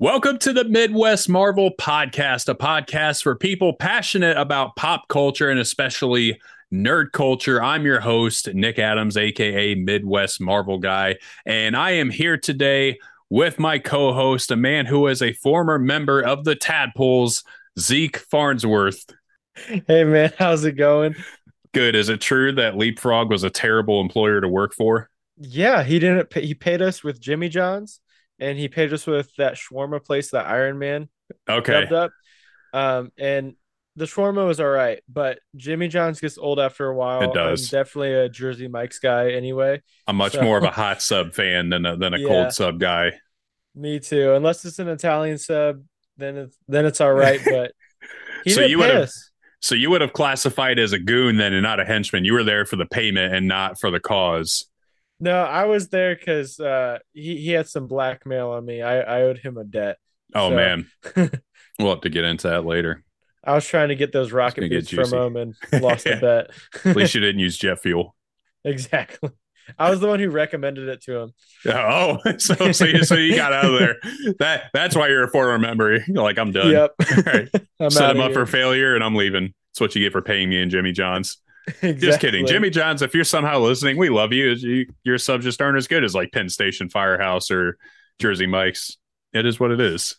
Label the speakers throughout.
Speaker 1: Welcome to the Midwest Marvel Podcast, a podcast for people passionate about pop culture and especially nerd culture. I'm your host, Nick Adams, aka Midwest Marvel Guy, and I am here today with my co host, a man who is a former member of the Tadpoles, Zeke Farnsworth.
Speaker 2: Hey, man, how's it going?
Speaker 1: Good. Is it true that Leapfrog was a terrible employer to work for?
Speaker 2: Yeah, he didn't pay, he paid us with Jimmy John's and he paid us with that shawarma place that Iron Man
Speaker 1: Okay.
Speaker 2: up. Um, and the shawarma was all right, but Jimmy John's gets old after a while.
Speaker 1: It does.
Speaker 2: I'm definitely a Jersey Mike's guy anyway.
Speaker 1: I'm much
Speaker 2: So-
Speaker 1: more of a hot sub fan than a, than a
Speaker 2: Yeah.
Speaker 1: cold sub guy.
Speaker 2: Me too. Unless it's an Italian sub, then it's then it's all right. But he
Speaker 1: So you would've- So you would have classified as a goon then and not a henchman. You were there for the payment and not for the cause.
Speaker 2: No, I was there because uh, he he had some blackmail on me. I I owed him a debt.
Speaker 1: Oh
Speaker 2: So-
Speaker 1: man. We'll have to get into that later.
Speaker 2: I was trying to get those rocket boots from him and lost the bet.
Speaker 1: At least you didn't use jet fuel.
Speaker 2: exactly. I was the one who recommended it to him.
Speaker 1: Oh, so so you, so you got out of there. That that's why you're a former member. You're like I'm done.
Speaker 2: Yep.
Speaker 1: All right.
Speaker 2: I'm
Speaker 1: Set him up
Speaker 2: here.
Speaker 1: for failure and I'm leaving. That's what you get for paying me and Jimmy John's. Just kidding. Jimmy John's, if you're somehow listening, we love you. you. Your subs just aren't as good as like Penn Station Firehouse or Jersey Mike's. It is what it is.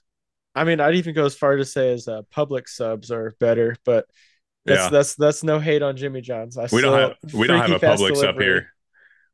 Speaker 2: I mean, I'd even go as far to say as uh, Publix subs are better, but that's
Speaker 1: Yeah.
Speaker 2: that's that's no hate on Jimmy John's. I
Speaker 1: We don't have we don't have a Publix up here.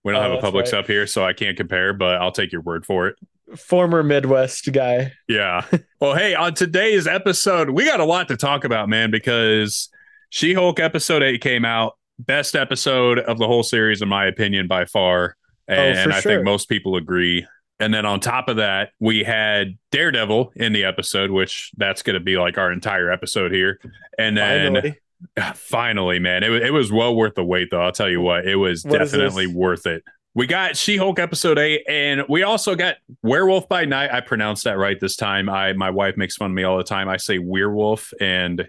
Speaker 1: We don't
Speaker 2: Oh,
Speaker 1: have a Publix
Speaker 2: right.
Speaker 1: up here, so I can't compare, but I'll take your word for it.
Speaker 2: Former Midwest guy.
Speaker 1: Yeah. well, hey, on today's episode, we got a lot to talk about, man, because She Hulk episode eight came out. Best episode of the whole series, in my opinion, by far. And,
Speaker 2: Oh,
Speaker 1: I
Speaker 2: sure.
Speaker 1: think most people agree. And then on top of that, we had Daredevil in the episode, which that's going to be like our entire episode here. And then
Speaker 2: Finally.
Speaker 1: Finally, man, it, it was well worth the wait, though. I'll tell you what, it was
Speaker 2: What
Speaker 1: definitely worth it. We got She Hulk episode eight, and we also got Werewolf by Night. I pronounced that right this time. I my wife makes fun of me all the time. I say werewolf, and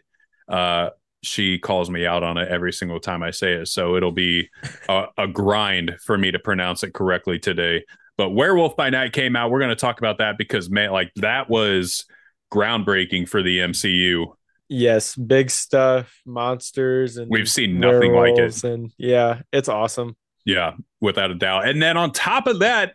Speaker 1: uh, she calls me out on it every single time I say it. So it'll be a, a grind for me to pronounce it correctly today. But Werewolf by Night came out. We're going to talk about that because man, like that was groundbreaking for the MCU.
Speaker 2: Yes, big stuff, monsters, and
Speaker 1: We've seen nothing like it.
Speaker 2: And yeah, it's awesome.
Speaker 1: Yeah, without a doubt. And then on top of that,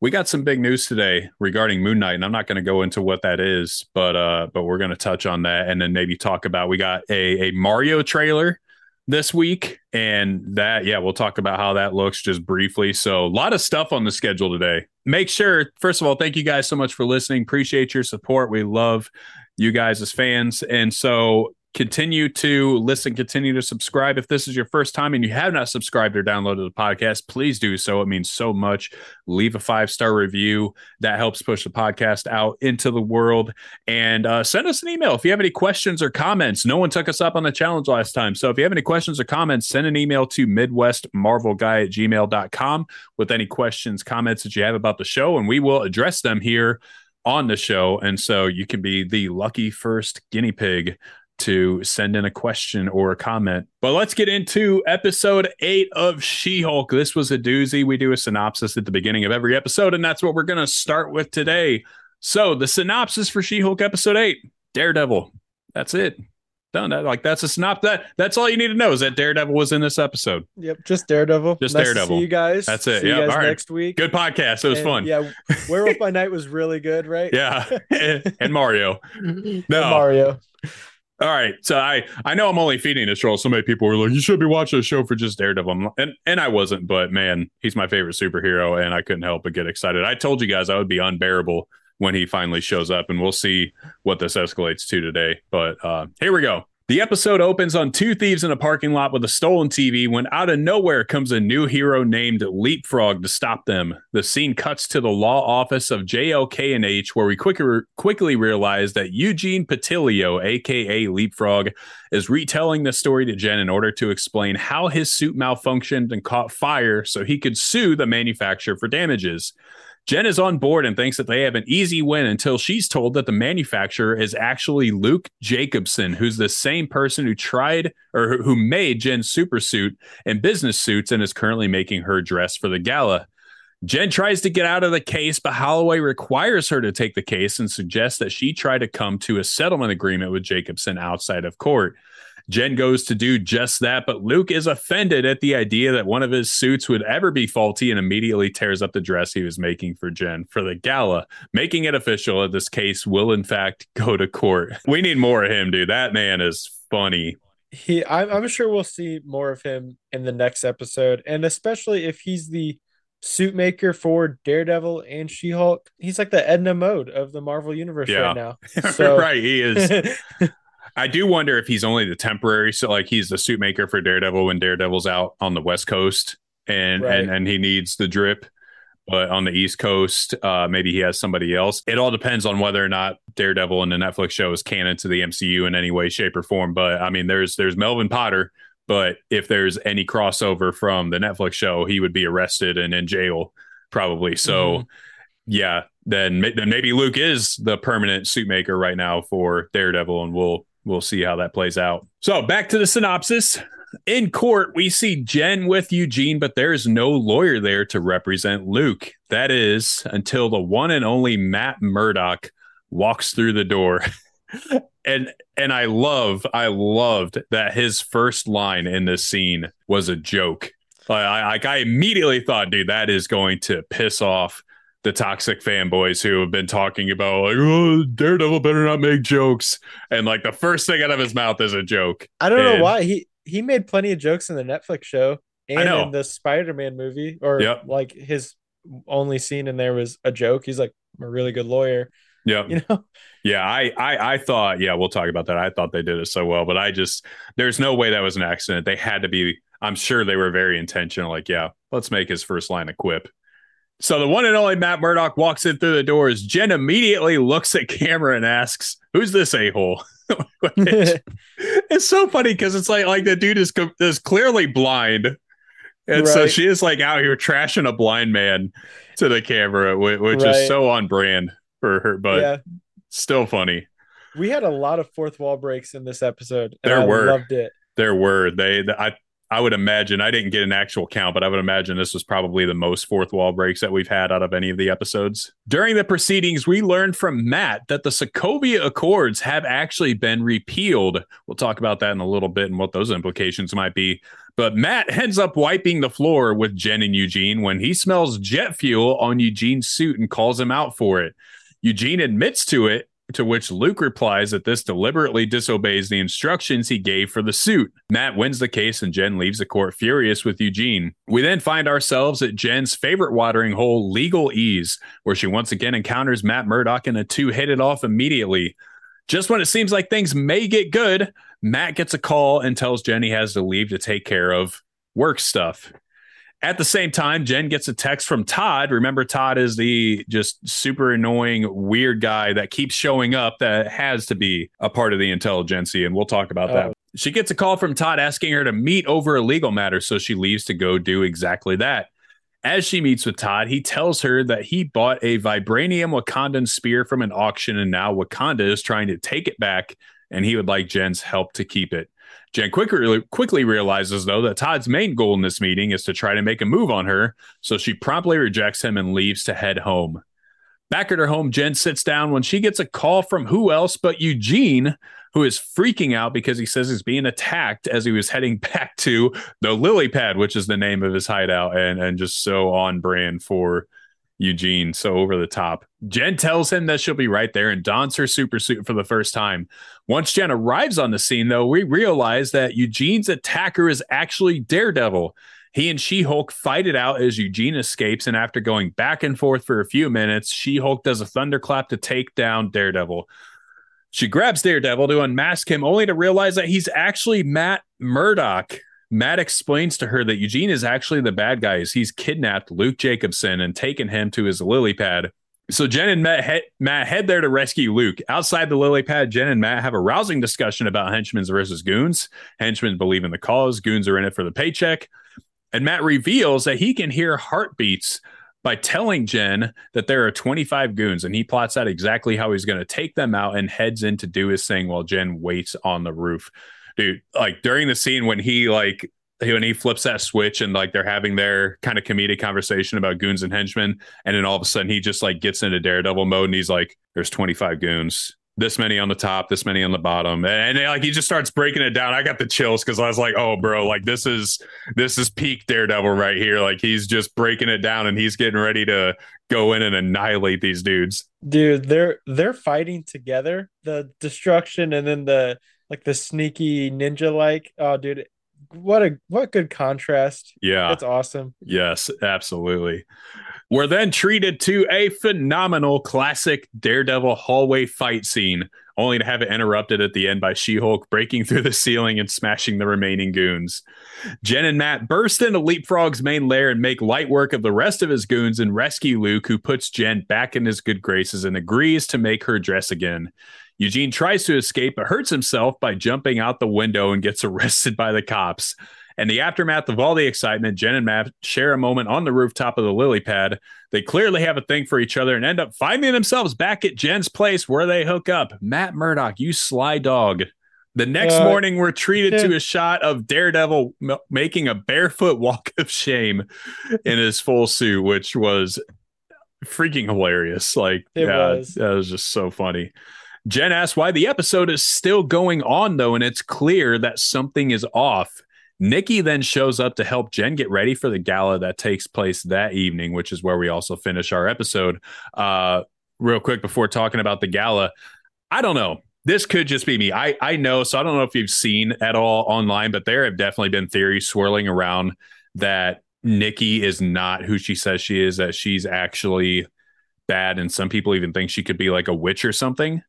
Speaker 1: we got some big news today regarding Moon Knight, and I'm not going to go into what that is, but uh, but we're going to touch on that, and then maybe talk about we got a a Mario trailer this week, and that yeah, we'll talk about how that looks just briefly. So a lot of stuff on the schedule today. Make sure, first of all, thank you guys so much for listening. Appreciate your support. We love you guys as fans, and so continue to listen, continue to subscribe. If this is your first time and you have not subscribed or downloaded the podcast, please do so. It means so much. Leave a five star review. That helps push the podcast out into the world. And uh, send us an email if you have any questions or comments. No one took us up on the challenge last time. So if you have any questions or comments, send an email to MidwestMarvelGuy at gmail.com with any questions, comments that you have about the show, and we will address them here on the show. And so you can be the lucky first guinea pig to send in a question or a comment. But let's get into episode eight of She Hulk. This was a doozy. We do a synopsis at the beginning of every episode, and that's what we're going to start with today. So, the synopsis for She Hulk episode eight Daredevil. That's it. Done. That, like, that's a synopsis. That, that's all you need to know is that Daredevil was in this episode.
Speaker 2: Yep, just Daredevil.
Speaker 1: Just
Speaker 2: Nice to
Speaker 1: Daredevil.
Speaker 2: see you guys.
Speaker 1: That's it.
Speaker 2: See
Speaker 1: Yep,
Speaker 2: you guys
Speaker 1: all right.
Speaker 2: next week.
Speaker 1: Good podcast. It was
Speaker 2: And,
Speaker 1: fun.
Speaker 2: Yeah, Werewolf by Night was really good, right?
Speaker 1: Yeah. and Mario.
Speaker 2: And
Speaker 1: No.
Speaker 2: Mario.
Speaker 1: All right, so I I know I'm only feeding this troll. So many people were like, "You should be watching the show for just Daredevil," and and I wasn't, but man, he's my favorite superhero, and I couldn't help but get excited. I told you guys I would be unbearable when he finally shows up, and we'll see what this escalates to today. But uh, here we go. The episode opens on two thieves in a parking lot with a stolen TV when out of nowhere comes a new hero named Leapfrog to stop them. The scene cuts to the law office of GLK and H where we quickly quickly realize that Eugene Patilio, aka Leapfrog, is retelling the story to Jen in order to explain how his suit malfunctioned and caught fire so he could sue the manufacturer for damages. Jen is on board and thinks that they have an easy win until she's told that the manufacturer is actually Luke Jacobson, who's the same person who tried or who- made Jen's super suit and business suits and is currently making her dress for the gala. Jen tries to get out of the case, but Holliway requires her to take the case and suggests that she try to come to a settlement agreement with Jacobson outside of court. Jen goes to do just that, but Luke is offended at the idea that one of his suits would ever be faulty and immediately tears up the dress he was making for Jen for the gala, making it official that this case will, in fact, go to court. We need more of him, dude. That man is funny.
Speaker 2: He, I'm, I'm sure we'll see more of him in the next episode, and especially if he's the suit maker for Daredevil and She Hulk. He's like the Edna Mode of the Marvel Universe yeah. right now.
Speaker 1: So... right, he is. I do wonder if he's only the temporary. So like he's the suit maker for Daredevil when Daredevil's out on the West Coast and right. and and he needs the drip. But on the East Coast, uh, maybe he has somebody else. It all depends on whether or not Daredevil and the Netflix show is canon to the MCU in any way, shape, or form. But I mean, there's there's Melvin Potter, but if there's any crossover from the Netflix show, he would be arrested and in jail probably. So, mm-hmm. yeah, then then maybe Luke is the permanent suit maker right now for Daredevil, and we'll we'll see how that plays out. So back to the synopsis. In court, we see Jen with Eugene, but there's no lawyer there to represent Luke. That is until the one and only Matt Murdock walks through the door. and and I love, I loved that his first line in this scene was a joke. Like I, I immediately thought, dude, that is going to piss off the toxic fanboys who have been talking about like oh, Daredevil better not make jokes and like the first thing out of his mouth is a joke.
Speaker 2: I don't and, know why he he made plenty of jokes in the Netflix show and in the Spider-Man movie or yep. like his only scene in there was a joke. He's like I'm a really good lawyer.
Speaker 1: Yeah. You know? Yeah, I, I I thought, yeah, we'll talk about that. I thought they did it so well, but I just there's no way that was an accident. They had to be I'm sure they were very intentional, like, yeah, let's make his first line a quip. So the one and only Matt Murdock walks in through the doors. Jen immediately looks at camera and asks, "Who's this a hole?" it's so funny because it's like like the dude is is clearly blind, and right. so she is like out here trashing a blind man to the camera, which, which right. is so on brand for her, but yeah. still funny.
Speaker 2: We had a lot of fourth wall breaks in this episode. there I were loved it.
Speaker 1: There were they. I I would imagine I didn't get an actual count, but I would imagine this was probably the most fourth wall breaks that we've had out of any of the episodes. During the proceedings, we learned from Matt that the Sokovia Accords have actually been repealed. We'll talk about that in a little bit and what those implications might be. But Matt ends up wiping the floor with Jen and Eugene when he smells jet fuel on Eugene's suit and calls him out for it. Eugene admits to it to which Luke replies that this deliberately disobeys the instructions he gave for the suit. Matt wins the case and Jen leaves the court furious with Eugene. We then find ourselves at Jen's favorite watering hole, Legal Ease, where she once again encounters Matt Murdock and the two hit it off immediately. Just when it seems like things may get good, Matt gets a call and tells Jen he has to leave to take care of work stuff. At the same time, Jen gets a text from Todd. Remember, Todd is the just super annoying, weird guy that keeps showing up that has to be a part of the intelligentsia. And we'll talk about oh. that. She gets a call from Todd asking her to meet over a legal matter. So she leaves to go do exactly that. As she meets with Todd, he tells her that he bought a vibranium Wakandan spear from an auction and now Wakanda is trying to take it back and he would like Jen's help to keep it. Jen quickly, quickly realizes, though, that Todd's main goal in this meeting is to try to make a move on her, so she promptly rejects him and leaves to head home. Back at her home, Jen sits down when she gets a call from who else but Eugene, who is freaking out because he says he's being attacked as he was heading back to the lily pad, which is the name of his hideout, and, and just so on brand for Eugene, so over the top. Jen tells him that she'll be right there and dons her super suit for the first time. Once Jen arrives on the scene, though, we realize that Eugene's attacker is actually Daredevil. He and She Hulk fight it out as Eugene escapes, and after going back and forth for a few minutes, She Hulk does a thunderclap to take down Daredevil. She grabs Daredevil to unmask him, only to realize that he's actually Matt Murdock. Matt explains to her that Eugene is actually the bad guy as he's kidnapped Luke Jacobson and taken him to his lily pad. So Jen and Matt head, Matt head there to rescue Luke. Outside the lily pad, Jen and Matt have a rousing discussion about henchmen versus goons. Henchmen believe in the cause, goons are in it for the paycheck. And Matt reveals that he can hear heartbeats by telling Jen that there are 25 goons and he plots out exactly how he's going to take them out and heads in to do his thing while Jen waits on the roof dude like during the scene when he like when he flips that switch and like they're having their kind of comedic conversation about goons and henchmen, and then all of a sudden he just like gets into Daredevil mode and he's like, "There's 25 goons." This many on the top, this many on the bottom, and, and like he just starts breaking it down. I got the chills because I was like, "Oh, bro, like this is this is peak Daredevil right here." Like he's just breaking it down and he's getting ready to go in and annihilate these dudes.
Speaker 2: Dude, they're they're fighting together. The destruction and then the like the sneaky ninja like. Oh, dude, what a what good contrast.
Speaker 1: Yeah.
Speaker 2: That's awesome.
Speaker 1: Yes, absolutely. We're then treated to a phenomenal classic Daredevil hallway fight scene, only to have it interrupted at the end by She Hulk breaking through the ceiling and smashing the remaining goons. Jen and Matt burst into Leapfrog's main lair and make light work of the rest of his goons and rescue Luke, who puts Jen back in his good graces and agrees to make her dress again. Eugene tries to escape but hurts himself by jumping out the window and gets arrested by the cops. And the aftermath of all the excitement, Jen and Matt share a moment on the rooftop of the lily pad. They clearly have a thing for each other and end up finding themselves back at Jen's place where they hook up. Matt Murdock, you sly dog. The next uh, morning, we're treated yeah. to a shot of Daredevil m- making a barefoot walk of shame in his full suit, which was freaking hilarious. Like, it yeah, was. that was just so funny. Jen asks why the episode is still going on, though, and it's clear that something is off. Nikki then shows up to help Jen get ready for the gala that takes place that evening, which is where we also finish our episode. Uh, real quick before talking about the gala, I don't know. This could just be me. I I know, so I don't know if you've seen at all online, but there have definitely been theories swirling around that Nikki is not who she says she is. That she's actually bad, and some people even think she could be like a witch or something.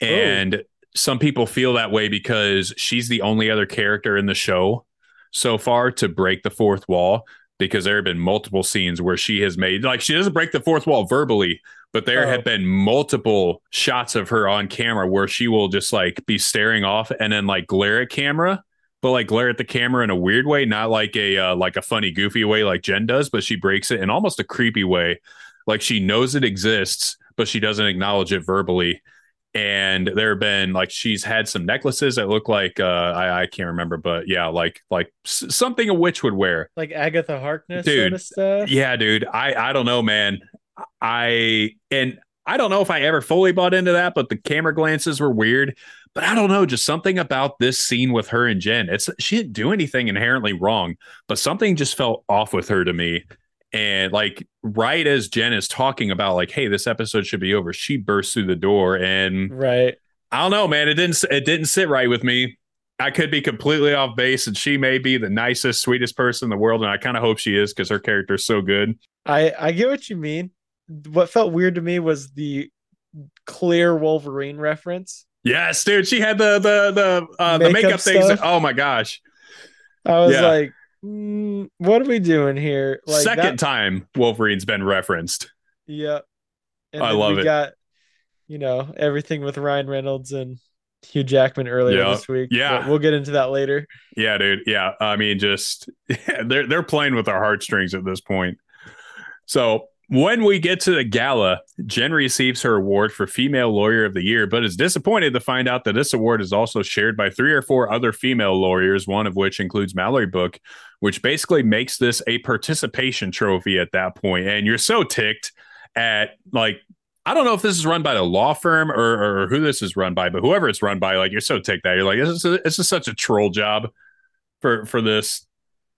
Speaker 1: Oh. And oh. some people feel that way because she's the only other character in the show so far to break the fourth wall because there have been multiple scenes where she has made like she doesn't break the fourth wall verbally but there oh. have been multiple shots of her on camera where she will just like be staring off and then like glare at camera but like glare at the camera in a weird way not like a uh, like a funny goofy way like jen does but she breaks it in almost a creepy way like she knows it exists but she doesn't acknowledge it verbally and there have been like she's had some necklaces that look like uh I, I can't remember but yeah like like s- something a witch would wear.
Speaker 2: Like agatha harkness
Speaker 1: dude.
Speaker 2: sort of
Speaker 1: yeah dude. I i don't know man. I and i don't know if i ever fully bought into that but the camera glances were weird. But i don't know just something about this scene with her and jen. It's she didn't do anything inherently wrong but something just felt off with her to me and like right as Jen is talking about like, hey, this episode should be over, she bursts through the door and
Speaker 2: right.
Speaker 1: I don't know, man. It didn't it didn't sit right with me. I could be completely off base, and she may be the nicest, sweetest person in the world, and I kind of hope she is because her character is so good.
Speaker 2: I I get what you mean. What felt weird to me was the clear Wolverine reference.
Speaker 1: Yes, dude. She had the the the uh, makeup the makeup stuff. things. Oh my gosh.
Speaker 2: I was yeah. like, mm, what are we doing here?
Speaker 1: Like Second that... time Wolverine's been referenced.
Speaker 2: Yeah.
Speaker 1: And I love we it. Got,
Speaker 2: you know, everything with Ryan Reynolds and Hugh Jackman earlier this week.
Speaker 1: Yeah.
Speaker 2: we'll get into that later.
Speaker 1: Yeah, dude. Yeah. I mean, just they're they're playing with our heartstrings at this point. So when we get to the gala, Jen receives her award for Female Lawyer of the Year, but is disappointed to find out that this award is also shared by three or four other female lawyers, one of which includes Mallory Book, which basically makes this a participation trophy at that point. And you're so ticked at like I don't know if this is run by the law firm or, or who this is run by, but whoever it's run by, like you're so ticked that you're like, this is a, this is such a troll job for for this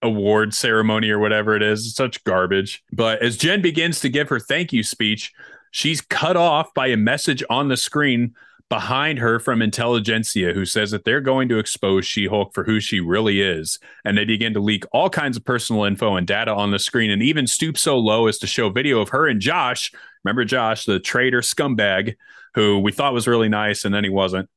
Speaker 1: award ceremony or whatever it is. It's such garbage. But as Jen begins to give her thank you speech, she's cut off by a message on the screen behind her from Intelligentsia, who says that they're going to expose She Hulk for who she really is. And they begin to leak all kinds of personal info and data on the screen and even stoop so low as to show video of her and Josh. Remember Josh, the traitor scumbag who we thought was really nice and then he wasn't.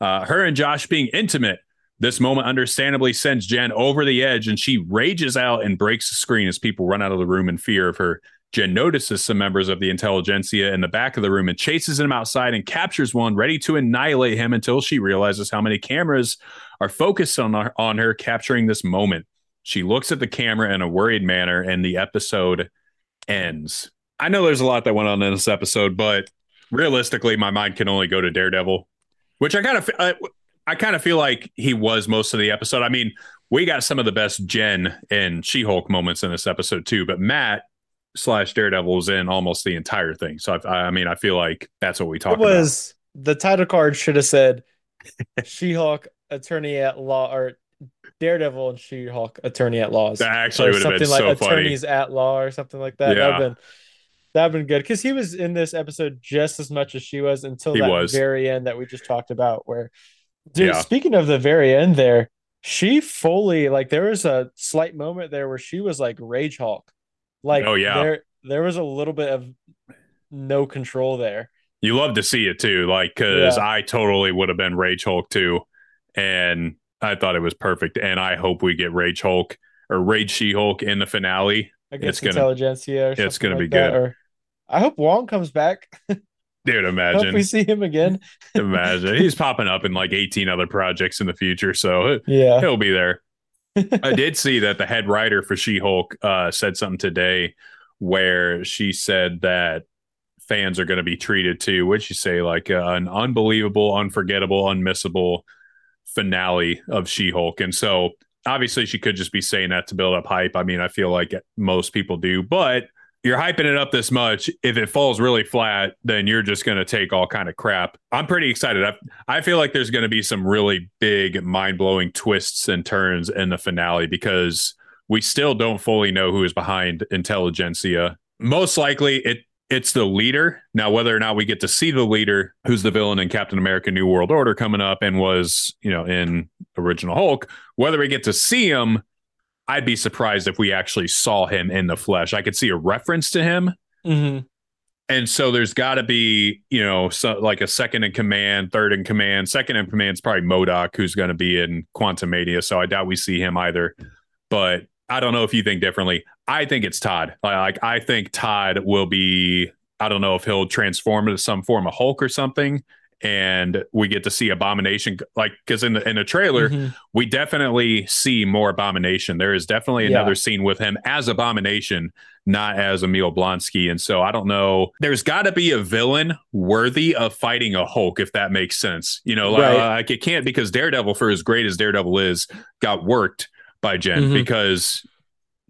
Speaker 1: Uh, her and Josh being intimate this moment understandably sends Jen over the edge and she rages out and breaks the screen as people run out of the room in fear of her. Jen notices some members of the intelligentsia in the back of the room and chases them outside and captures one, ready to annihilate him until she realizes how many cameras are focused on her, on her capturing this moment. She looks at the camera in a worried manner and the episode ends. I know there's a lot that went on in this episode, but realistically, my mind can only go to Daredevil, which I kind of uh, I kind of feel like he was most of the episode. I mean, we got some of the best Jen and She Hulk moments in this episode too, but Matt slash Daredevil was in almost the entire thing. So I, I mean, I feel like that's what we talked
Speaker 2: about. Was the title card should have said She Hulk attorney at law or Daredevil and She Hulk attorney at laws.
Speaker 1: That actually would have
Speaker 2: been
Speaker 1: something
Speaker 2: like
Speaker 1: so
Speaker 2: attorneys
Speaker 1: funny.
Speaker 2: at law or something like that. Yeah. That'd been that'd been good because he was in this episode just as much as she was until he that was. very end that we just talked about. Where, dude, yeah. speaking of the very end, there she fully like there was a slight moment there where she was like Rage Hulk. Like, oh yeah, there there was a little bit of no control there.
Speaker 1: You love to see it too, like because yeah. I totally would have been Rage Hulk too, and I thought it was perfect. And I hope we get Rage Hulk or Rage She Hulk in the finale.
Speaker 2: I guess it's gonna, Intelligentsia.
Speaker 1: it's gonna
Speaker 2: like
Speaker 1: be good.
Speaker 2: Or I hope Wong comes back.
Speaker 1: Dude, imagine
Speaker 2: hope we see him again.
Speaker 1: imagine he's popping up in like 18 other projects in the future, so
Speaker 2: yeah,
Speaker 1: he'll be there. I did see that the head writer for She Hulk uh, said something today where she said that fans are going to be treated to, what you say, like uh, an unbelievable, unforgettable, unmissable finale of She Hulk. And so obviously she could just be saying that to build up hype. I mean, I feel like most people do, but you're hyping it up this much. If it falls really flat, then you're just going to take all kind of crap. I'm pretty excited. I, I feel like there's going to be some really big, mind blowing twists and turns in the finale because we still don't fully know who is behind Intelligentsia. Most likely, it it's the leader. Now, whether or not we get to see the leader, who's the villain in Captain America: New World Order coming up, and was you know in original Hulk, whether we get to see him, I'd be surprised if we actually saw him in the flesh. I could see a reference to him.
Speaker 2: Mm-hmm.
Speaker 1: And so there's got to be, you know, so like a second in command, third in command. Second in command is probably MODOK, who's going to be in Quantumania. So I doubt we see him either. But I don't know if you think differently. I think it's Todd. Like I think Todd will be. I don't know if he'll transform into some form of Hulk or something, and we get to see Abomination. Like because in the in the trailer, mm-hmm. we definitely see more Abomination. There is definitely another yeah. scene with him as Abomination, not as Emil Blonsky. And so I don't know. There's got to be a villain worthy of fighting a Hulk, if that makes sense. You know, right. like it can't because Daredevil, for as great as Daredevil is, got worked by Jen mm-hmm. because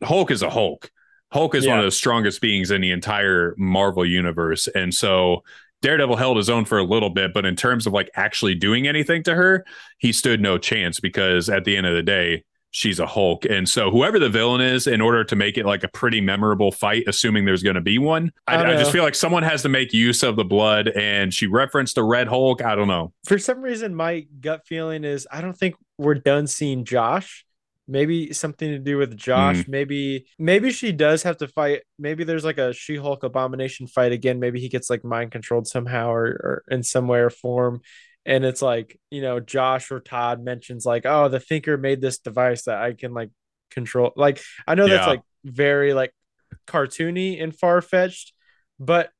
Speaker 1: Hulk is a Hulk. Hulk is yeah. one of the strongest beings in the entire Marvel universe. And so Daredevil held his own for a little bit, but in terms of like actually doing anything to her, he stood no chance because at the end of the day, she's a Hulk. And so whoever the villain is, in order to make it like a pretty memorable fight, assuming there's going to be one, I, I, I, just feel like someone has to make use of the blood. And she referenced the Red Hulk. I don't know.
Speaker 2: For some reason, my gut feeling is I don't think we're done seeing Josh maybe something to do with Josh. Mm. Maybe maybe she does have to fight. Maybe there's like a She-Hulk abomination fight again. Maybe he gets like mind controlled somehow or, or in some way or form. And it's like, you know, Josh or Todd mentions like, oh, the thinker made this device that I can like control. Like, I know that's like very like cartoony and far fetched, but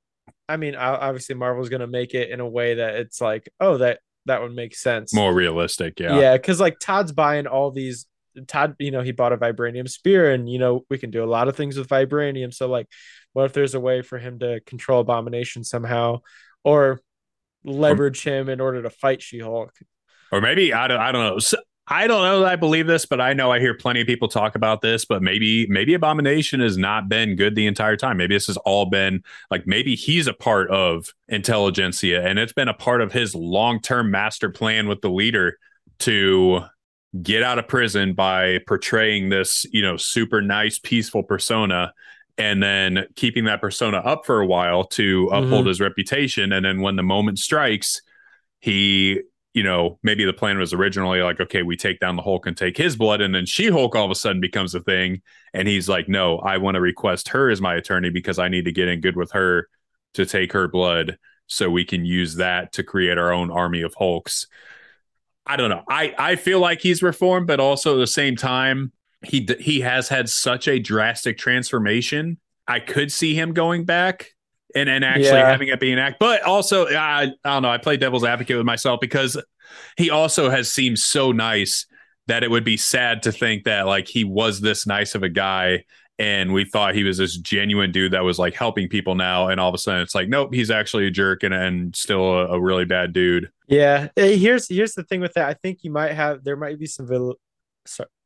Speaker 2: I mean, obviously Marvel's gonna make it in a way that it's like, oh, that that would make sense.
Speaker 1: More realistic, yeah.
Speaker 2: Yeah, because like Todd's buying all these Todd, you know, he bought a vibranium spear, and you know, we can do a lot of things with vibranium. So, like, what if there's a way for him to control Abomination somehow, or leverage him in order to fight She Hulk?
Speaker 1: Or maybe I don't, I don't know. So, I don't know that I believe this, but I know I hear plenty of people talk about this. But maybe, maybe Abomination has not been good the entire time. Maybe this has all been like maybe he's a part of Intelligentsia, and it's been a part of his long term master plan with the leader to get out of prison by portraying this, you know, super nice, peaceful persona and then keeping that persona up for a while to uphold mm-hmm. his reputation. And then when the moment strikes, he, you know, maybe the plan was originally like, okay, we take down the Hulk and take his blood. And then She Hulk all of a sudden becomes a thing. And he's like, no, I want to request her as my attorney because I need to get in good with her to take her blood so we can use that to create our own army of Hulks. I don't know. I I feel like he's reformed, but also at the same time, he he has had such a drastic transformation. I could see him going back and and actually yeah. having it be an act, but also I I don't know. I play devil's advocate with myself because he also has seemed so nice that it would be sad to think that like he was this nice of a guy and we thought he was this genuine dude that was like helping people now and all of a sudden it's like nope he's actually a jerk and, and still a, a really bad dude
Speaker 2: Yeah, eh, here's here's the thing with that. I think you might have there might be some val-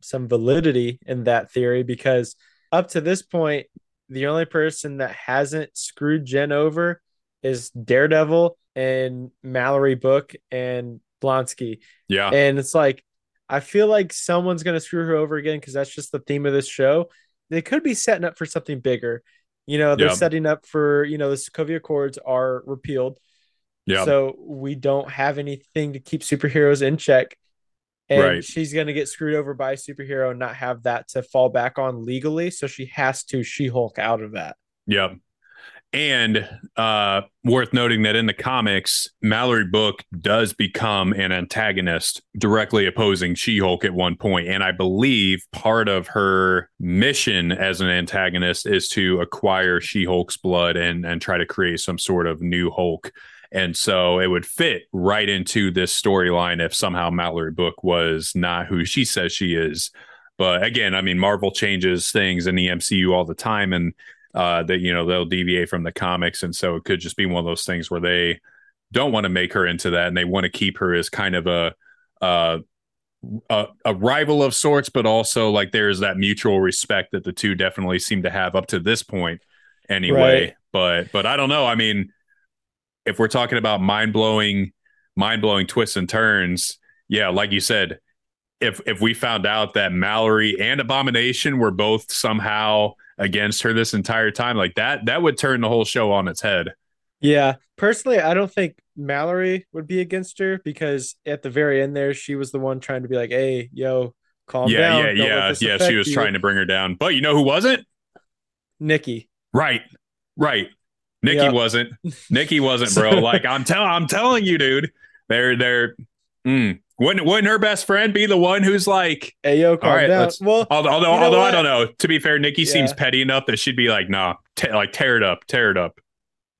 Speaker 2: some validity in that theory because up to this point, the only person that hasn't screwed Jen over is Daredevil and Mallory Book and Blonsky.
Speaker 1: Yeah.
Speaker 2: And it's like I feel like someone's gonna screw her over again because that's just the theme of this show. They could be setting up for something bigger. You know, they're setting up for, you know, the Sokovia Accords are repealed. Yeah. So we don't have anything to keep superheroes in check. And right. she's going to get screwed over by a superhero and not have that to fall back on legally. So she has to She Hulk out of that.
Speaker 1: Yep. And uh, worth noting that in the comics, Mallory Book does become an antagonist directly opposing She Hulk at one point. And I believe part of her mission as an antagonist is to acquire She Hulk's blood and, and try to create some sort of new Hulk. And so it would fit right into this storyline if somehow Mallory Book was not who she says she is. But again, I mean, Marvel changes things in the MCU all the time, and uh, that you know they'll deviate from the comics, and so it could just be one of those things where they don't want to make her into that, and they want to keep her as kind of a uh, a, a, rival of sorts, but also like there's that mutual respect that the two definitely seem to have up to this point, anyway. Right. But but I don't know. I mean, if we're talking about mind blowing, mind blowing twists and turns, yeah, like you said, if if we found out that Mallory and Abomination were both somehow against her this entire time, like that, that would turn the whole show on its head.
Speaker 2: Yeah, personally, I don't think Mallory would be against her because at the very end there, she was the one trying to be like, "Hey, yo, calm
Speaker 1: yeah,
Speaker 2: down."
Speaker 1: Yeah, yeah, yeah, yeah. She was you. trying to bring her down, but you know who wasn't?
Speaker 2: Nikki.
Speaker 1: Right, right. Nikki wasn't. Nikki wasn't, bro. like I'm telling, I'm telling you, dude. They're they're. Mm, wouldn't wouldn't her best friend be the one who's like,
Speaker 2: "Hey, yo, calm all right, down."
Speaker 1: Well, although although, although I don't know. To be fair, Nikki yeah. seems petty enough that she'd be like, "Nah, like tear it up, tear it up."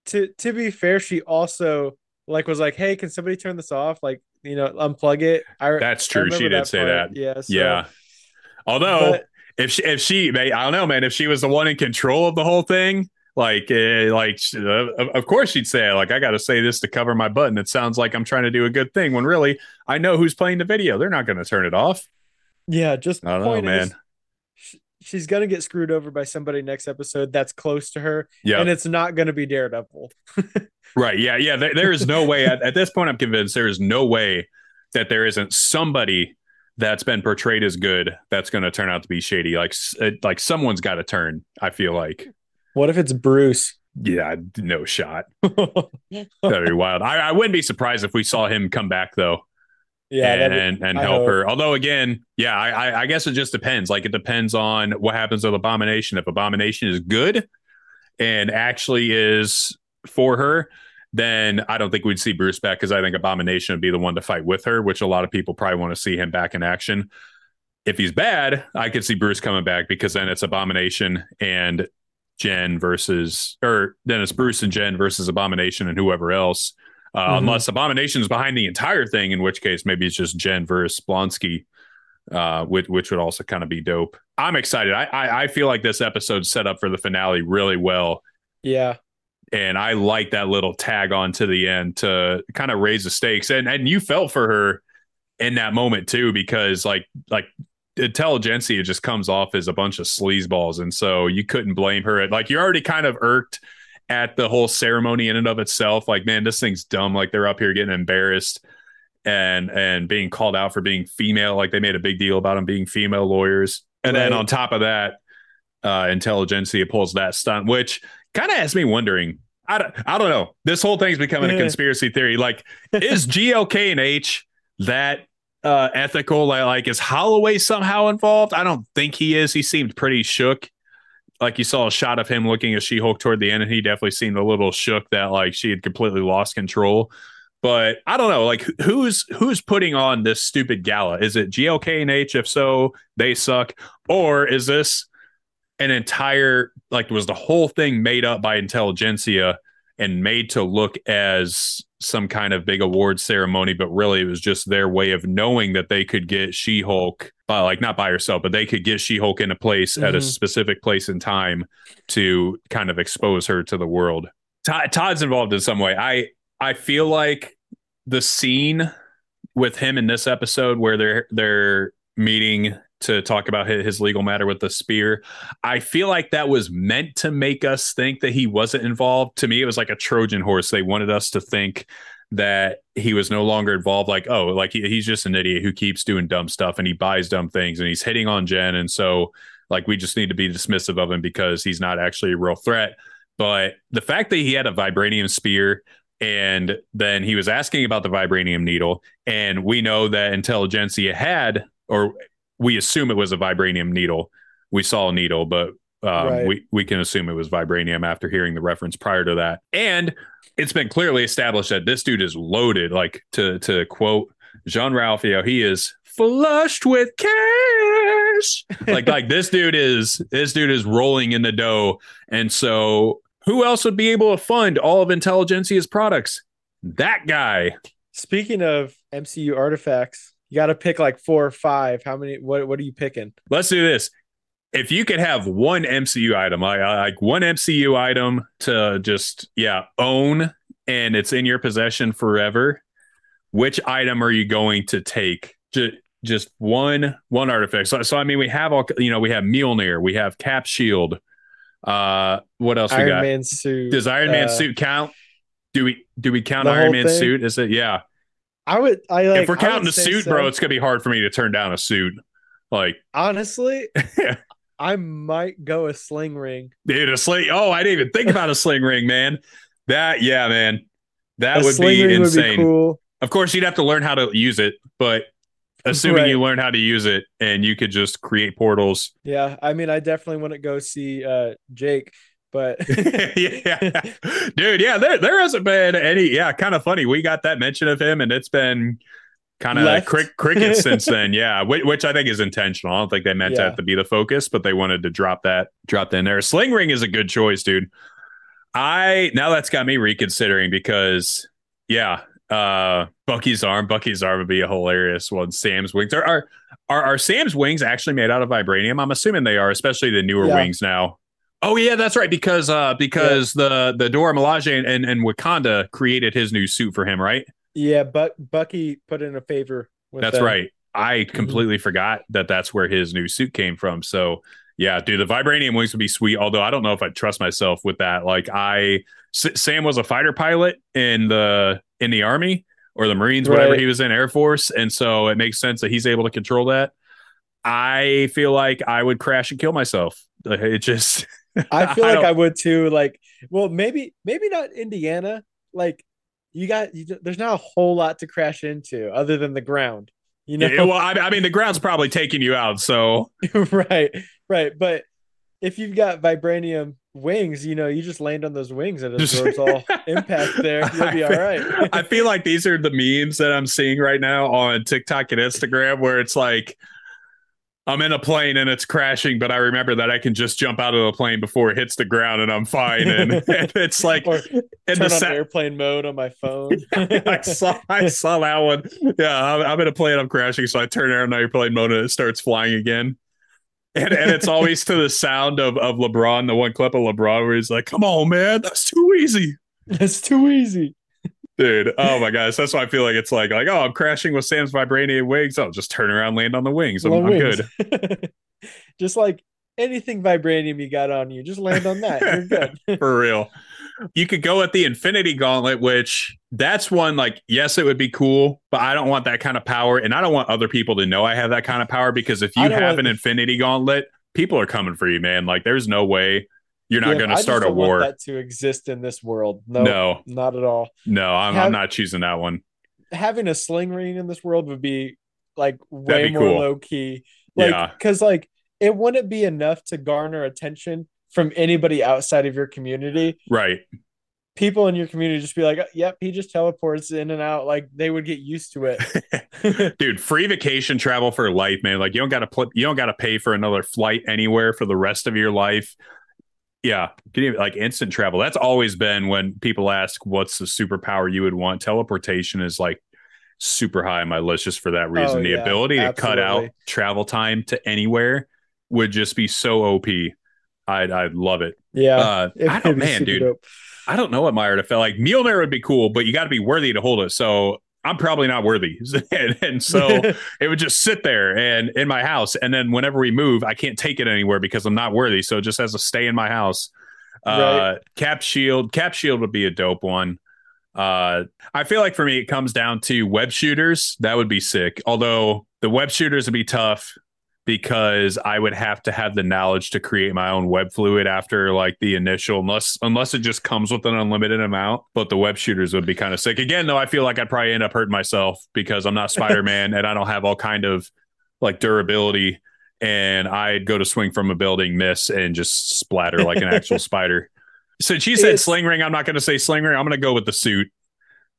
Speaker 2: To to be fair, she also like was like, "Hey, can somebody turn this off? Like, you know, unplug it."
Speaker 1: I, That's true. I she did that say part.
Speaker 2: that. Yeah. So,
Speaker 1: yeah. Although, but, if she, if she, I don't know, man. If she was the one in control of the whole thing, like uh, like uh, of course she'd say like i gotta say this to cover my button it sounds like i'm trying to do a good thing when really i know who's playing the video. They're not going to turn it off.
Speaker 2: Yeah just
Speaker 1: i don't know man.
Speaker 2: she's going to get screwed over by somebody next episode that's close to her yeah. and it's not going to be daredevil.
Speaker 1: Right yeah yeah there, there is no way at, at this point i'm convinced there is no way that there isn't somebody that's been portrayed as good that's going to turn out to be shady. Like like someone's got to turn i feel like
Speaker 2: what if it's Bruce?
Speaker 1: Yeah, no shot. That'd be wild. I, I, wouldn't be surprised if we saw him come back though. Yeah, and and, and help her. Although again, yeah, I, I guess it just depends. Like it depends on what happens with Abomination. If Abomination is good and actually is for her, then I don't think we'd see Bruce back because I think Abomination would be the one to fight with her, which a lot of people probably want to see him back in action. If he's bad, I could see Bruce coming back because then it's Abomination and Jen versus, or then it's Bruce and Jen versus Abomination and whoever else. Uh, mm-hmm. Unless Abomination's behind the entire thing, in which case maybe it's just Jen versus Blonsky, uh, which which would also kind of be dope. I'm excited. I, I I feel like this episode set up for the finale really well.
Speaker 2: Yeah,
Speaker 1: and I like that little tag on to the end to kind of raise the stakes. And and you felt for her in that moment too, because like like intelligentsia just comes off as a bunch of sleazeballs, and so you couldn't blame her. Like you're already kind of irked at the whole ceremony in and of itself. Like, man, this thing's dumb. Like they're up here getting embarrassed and and being called out for being female. Like they made a big deal about them being female lawyers, and right. then on top of that, uh, intelligentsia pulls that stunt, which kind of has me wondering. I don't, I don't know. This whole thing's becoming a conspiracy theory. Like, is GLK and H that uh, ethical. Like, like, is Holliway somehow involved? I don't think he is. He seemed pretty shook. Like you saw a shot of him looking at She Hulk toward the end, and he definitely seemed a little shook that like she had completely lost control. But I don't know, like who's who's putting on this stupid gala? Is it GLK and H? If so, they suck. Or is this an entire like was the whole thing made up by intelligentsia and made to look as some kind of big award ceremony, but really it was just their way of knowing that they could get She Hulk, uh, like not by herself, but they could get She Hulk in a place mm-hmm. at a mm-hmm. specific place and time to kind of expose her to the world. Todd's involved in some way. I I feel like the scene with him in this episode where they're they're meeting to talk about his legal matter with the spear. I feel like that was meant to make us think that he wasn't involved. To me, it was like a Trojan horse. They wanted us to think that he was no longer involved. Like, oh, like he, he's just an idiot who keeps doing dumb stuff and he buys dumb things and he's hitting on Jen. And so, like, we just need to be dismissive of him because he's not actually a real threat. But the fact that he had a vibranium spear and then he was asking about the vibranium needle, and we know that Intelligentsia had, or we assume it was a vibranium needle. We saw a needle, but um, right. we we can assume it was vibranium after hearing the reference prior to that. And it's been clearly established that this dude is loaded. Like to to quote Jean Ralphio, he is flushed with cash. like like this dude is this dude is rolling in the dough, and so who else would be able to fund all of Intelligentsia's products? That guy.
Speaker 2: Speaking of MCU artifacts, you got to pick like four or five. How many? What What are you picking?
Speaker 1: Let's do this. If you could have one MCU item, like, like one MCU item to just yeah own, and it's in your possession forever, which item are you going to take? Just just one one artifact. So, so I mean, we have all you know. We have Mjolnir, we have Cap Shield, uh, what else
Speaker 2: Iron
Speaker 1: we got?
Speaker 2: Man suit.
Speaker 1: Does Iron Man uh, suit count? Do we do we count Iron Man thing? suit? Is it yeah?
Speaker 2: I would. I like.
Speaker 1: If we're counting a suit, so. bro, it's gonna be hard for me to turn down a suit. Like
Speaker 2: honestly, I might go a sling ring.
Speaker 1: Dude, a sling. Oh, I didn't even think about a sling ring, man. That yeah, man. That a would be insane. Would be cool. Of course, you'd have to learn how to use it, but assuming right. you learn how to use it and you could just create portals.
Speaker 2: Yeah, I mean, I definitely want to go see uh, Jake, but
Speaker 1: yeah, dude, yeah, there there hasn't been any. Yeah, kind of funny. We got that mention of him, and it's been kind of like crick, cricket since then. Yeah, which, which, I think is intentional. I don't think they meant yeah. have to be the focus, but they wanted to drop that drop that in there. Sling ring is a good choice, dude. I now that's got me reconsidering because yeah, uh Bucky's arm. Bucky's arm would be a hilarious one. Sam's wings are are are, are Sam's wings actually made out of vibranium? I'm assuming they are, especially the newer yeah. wings now. Oh yeah, that's right. Because uh because yeah. the the Dora Milaje and, and Wakanda created his new suit for him, right?
Speaker 2: Yeah, but Bucky put in a favor.
Speaker 1: that's them. right. I mm-hmm. completely mm-hmm. forgot that that's where his new suit came from. So yeah, dude, the vibranium wings would be sweet. Although I don't know if I'd trust myself with that. Like I, S- Sam was a fighter pilot in the in the army or the Marines, right. whatever he was in Air Force, and so it makes sense that he's able to control that. I feel like I would crash and kill myself. It just.
Speaker 2: I feel I like I would too. Like, well, maybe maybe not Indiana. Like, you got you, there's not a whole lot to crash into other than the ground. You know,
Speaker 1: yeah, well, I, I mean, the ground's probably taking you out. So
Speaker 2: right, right. But if you've got vibranium wings, you know, you just land on those wings and absorbs all impact there. You'll be all right.
Speaker 1: I feel like these are the memes that I'm seeing right now on TikTok and Instagram where it's like I'm in a plane and it's crashing, but I remember that I can just jump out of the plane before it hits the ground and I'm fine. And, and it's like
Speaker 2: or in turn the sa- airplane mode on my phone.
Speaker 1: I saw I saw that one. Yeah, I'm, I'm, in a plane, I'm crashing, so I turn on airplane mode and it starts flying again. And and it's always to the sound of of LeBron, the one clip of LeBron where he's like, "Come on, man, that's too easy.
Speaker 2: That's too easy."
Speaker 1: Dude. Oh my gosh, that's why I feel like it's like like oh, I'm crashing with Sam's vibranium wings. I'll just turn around, land on the wings. I'm, I'm wings. good.
Speaker 2: just like anything vibranium you got on you, just land on that. You're good
Speaker 1: for real. You could go at the Infinity Gauntlet, which that's one like yes, it would be cool, but I don't want that kind of power, and I don't want other people to know I have that kind of power because if you have an Infinity Gauntlet, people are coming for you, man. Like there's no way you're not yeah, going to start a war.
Speaker 2: that to exist in this world. No, no, not at all.
Speaker 1: No, I'm, Have, I'm not choosing that one.
Speaker 2: Having a sling ring in this world would be like way be more cool. low key. Like, yeah, because like it wouldn't be enough to garner attention from anybody outside of your community.
Speaker 1: Right.
Speaker 2: People in your community just be like, uh, "Yep, he just teleports in and out." Like they would get used to
Speaker 1: it. Dude, free vacation travel for life, man. Like you don't got to put, you don't got to pay for another flight anywhere for the rest of your life yeah, like instant travel. That's always been when people ask, "What's the superpower you would want?" Teleportation is like super high on my list just for that reason. Oh, the yeah, ability absolutely. to cut out travel time to anywhere would just be so OP. I'd I'd love it.
Speaker 2: Yeah,
Speaker 1: uh, I don't, man, dude. Dope. I don't know what Meyer to feel like. Mjolnir would be cool, but you got to be worthy to hold it. So I'm probably not worthy. and, and so it would just sit there and in my house. And then whenever we move, I can't take it anywhere because I'm not worthy. So it just has to stay in my house. Uh, right. Cap Shield, Cap Shield would be a dope one. Uh, I feel like for me, it comes down to web shooters. That would be sick. Although the web shooters would be tough because I would have to have the knowledge to create my own web fluid after like the initial, unless unless it just comes with an unlimited amount. But the web shooters would be kind of sick. Again, though, I feel like I'd probably end up hurting myself because I'm not Spider Man and I don't have all kind of like durability. And I'd go to swing from a building, miss, and just splatter like an actual spider. So she said it's, sling ring. I'm not going to say sling ring. I'm going to go with the suit.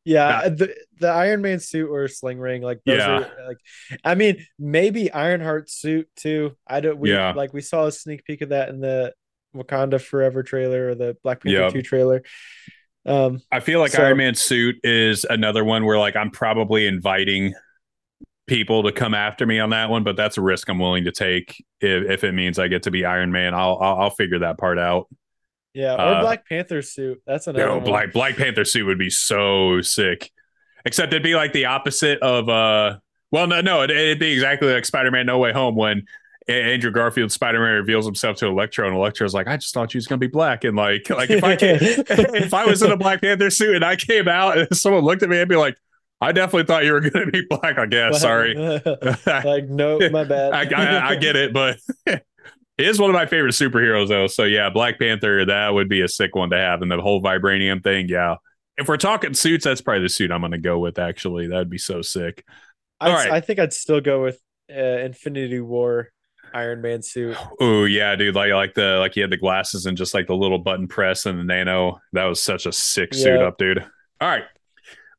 Speaker 2: Yeah, the the Iron Man suit or sling ring, like those yeah. are like, I mean, maybe Ironheart suit too. I don't. We, yeah, like we saw a sneak peek of that in the Wakanda Forever trailer or the Black Panther yep. two trailer.
Speaker 1: Um, I feel like so, Iron Man suit is another one where like I'm probably inviting people to come after me on that one, but that's a risk I'm willing to take if, if it means I get to be Iron Man. I'll, I'll I'll figure that part out.
Speaker 2: Yeah, or uh, Black Panther suit. That's another. No,
Speaker 1: Black Black Panther suit would be so sick. Except it'd be like the opposite of uh. Well, no, no, it, would be exactly like Spider-Man: No Way Home when Andrew Garfield Spider-Man reveals himself to Electro, and Electro's like, "I just thought you was gonna be black." And like, like if I came, if I was in a Black Panther suit and I came out and someone looked at me, I'd be like, I definitely thought you were going to be black. I guess. Sorry.
Speaker 2: like, no, my bad.
Speaker 1: I, I, I, get it, but he is one of my favorite superheroes, though. So yeah, Black Panther, that would be a sick one to have, and the whole vibranium thing. Yeah, if we're talking suits, that's probably the suit I'm going to go with. Actually, that'd be so sick.
Speaker 2: All right. I think I'd still go with uh, Infinity War Iron Man suit.
Speaker 1: Oh yeah, dude! Like like the like he had the glasses and just like the little button press and the nano. That was such a sick suit up, dude. All right,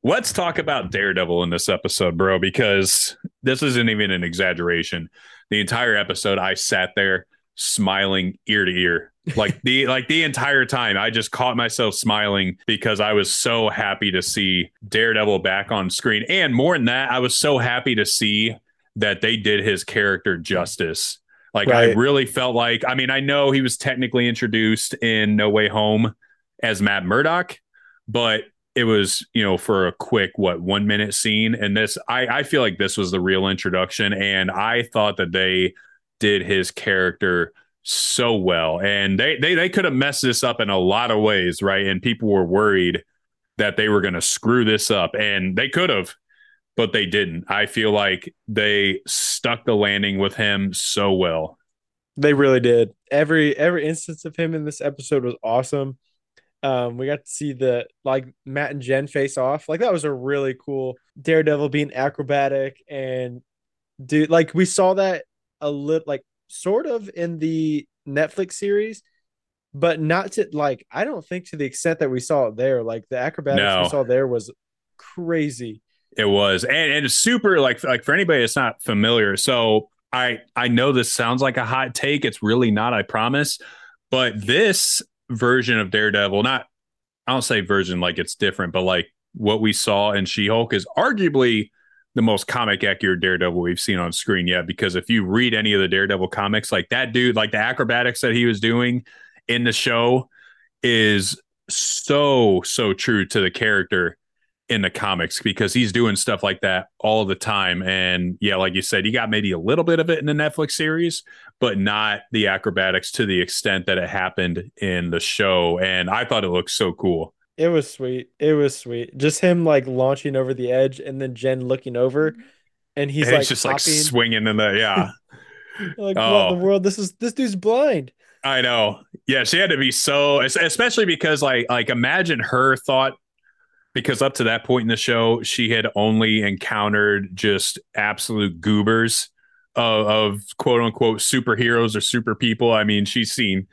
Speaker 1: let's talk about Daredevil in this episode, bro, because this isn't even an exaggeration. The entire episode, I sat there smiling ear to ear. Like the like the entire time i just caught myself smiling because i was so happy to see daredevil back on screen. And more than that i was so happy to see that they did his character justice. Like right. i really felt like i mean i know he was technically introduced in no way home as matt murdock but it was you know for a quick what one minute scene. And this i i feel like this was the real introduction. And i thought that they did his character so well. And they they they could have messed this up in a lot of ways, right? And people were worried that they were going to screw this up and they could have but they didn't. I feel like they stuck the landing with him so well.
Speaker 2: They really did. Every every instance of him in this episode was awesome. Um, we got to see the like Matt and Jen face off. Like that was a really cool Daredevil being acrobatic and dude, like we saw that a little like sort of in the Netflix series, but not to like I don't think to the extent that we saw it there. Like the acrobatics no. we saw there was crazy.
Speaker 1: It was and, and super like like for anybody that's not familiar. So I I know this sounds like a hot take. It's really not, I promise. But this version of Daredevil, not I don't say version like it's different, but like what we saw in She-Hulk is arguably the most comic accurate Daredevil we've seen on screen yet. Because if you read any of the Daredevil comics, like that dude, like the acrobatics that he was doing in the show is so, so true to the character in the comics because he's doing stuff like that all the time. And yeah, like you said, you got maybe a little bit of it in the Netflix series, but not the acrobatics to the extent that it happened in the show. And I thought it looked so cool.
Speaker 2: It was sweet. It was sweet. Just him like launching over the edge and then Jen looking over mm-hmm. and he's and like
Speaker 1: just hopping. like swinging in the yeah.
Speaker 2: like oh. what in the oh. world? This is this dude's blind.
Speaker 1: I know. Yeah, she had to be so especially because like like imagine her thought because up to that point in the show she had only encountered just absolute goobers of, of quote unquote superheroes or super people. I mean, she's seen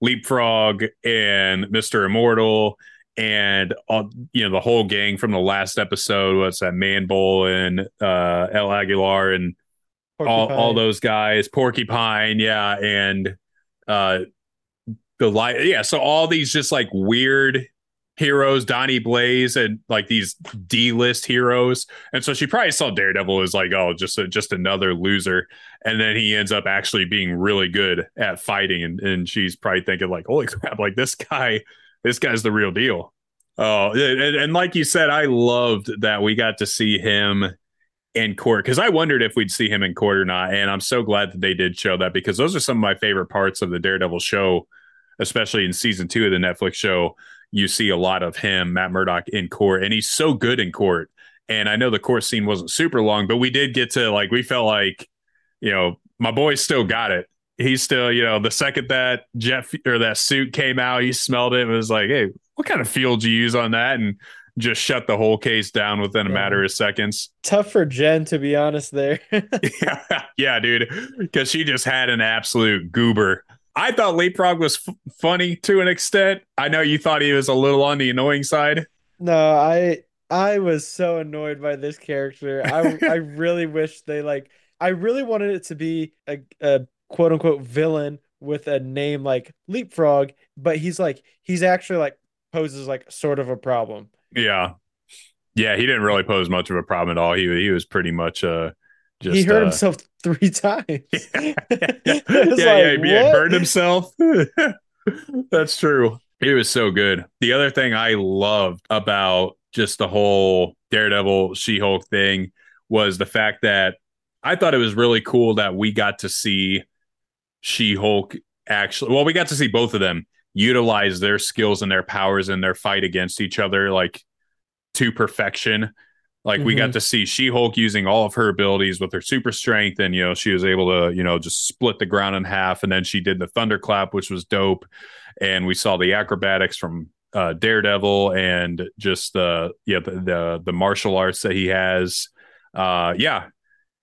Speaker 1: Leapfrog and Mr. Immortal and all, you know the whole gang from the last episode was that Manbull and uh, El Águila and all, all those guys, Porcupine, yeah, and uh, the light, yeah. So all these just like weird heroes, Donnie Blaze, and like these D list heroes, and so she probably saw Daredevil as like, oh, just a, just another loser, and then he ends up actually being really good at fighting, and and she's probably thinking like, holy crap, like this guy this guy's the real deal. Oh, and, and like you said, I loved that we got to see him in court because I wondered if we'd see him in court or not. And I'm so glad that they did show that because those are some of my favorite parts of the Daredevil show, especially in season two of the Netflix show. You see a lot of him, Matt Murdock, in court, and he's so good in court. And I know the court scene wasn't super long, but we did get to like, we felt like, you know, my boy still got it. He's still, you know, the second that Jeff or that suit came out, he smelled it and was like, hey, what kind of fuel do you use on that? And just shut the whole case down within a matter of seconds.
Speaker 2: Tough for Jen, to be honest, there.
Speaker 1: yeah, yeah, dude, because she just had an absolute goober. I thought Leapfrog was f- funny to an extent. I know you thought he was a little on the annoying side.
Speaker 2: No, I I was so annoyed by this character. I I really wish they like. I really wanted it to be a, a quote unquote villain with a name like Leapfrog, but he's like he's actually like poses like sort of a problem.
Speaker 1: Yeah. Yeah, he didn't really pose much of a problem at all. He he was pretty much uh just
Speaker 2: He hurt
Speaker 1: uh,
Speaker 2: himself three times.
Speaker 1: yeah, yeah, yeah, yeah, like, yeah hurt himself. That's true. He was so good. The other thing I loved about just the whole Daredevil She-Hulk thing was the fact that I thought it was really cool that we got to see She-Hulk actually well, we got to see both of them utilize their skills and their powers in their fight against each other like to perfection. Like mm-hmm. we got mm-hmm. to see She-Hulk using all of her abilities with her super strength, and you know she was able to you know just split the ground in half, and then she did the thunderclap, which was dope. And we saw the acrobatics from uh, Daredevil and just the yeah the, the the martial arts that he has. Uh, yeah,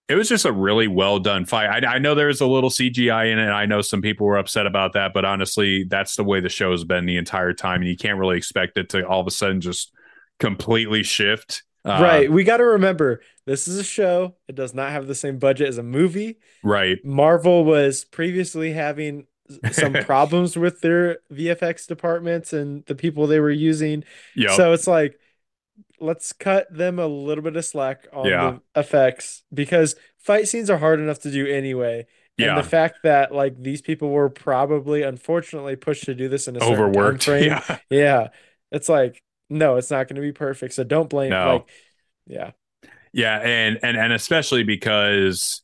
Speaker 1: it was just a really well done fight. I, I, know there's a little CGI in it. I know some people were upset about that, but honestly, that's the way the show's been the entire time, and you can't really expect it to all of a sudden just completely shift.
Speaker 2: Uh, right. We got to remember this is a show. It does not have the same budget as a movie.
Speaker 1: Right.
Speaker 2: Marvel was previously having some problems with their VFX departments and the people they were using. Yep. So it's like let's cut them a little bit of slack on yeah. the effects because fight scenes are hard enough to do anyway. And yeah. the fact that like these people were probably unfortunately pushed to do this in a overworked frame. Yeah. yeah. It's like, no, it's not going to be perfect. So don't blame no. like yeah.
Speaker 1: Yeah, and and and especially because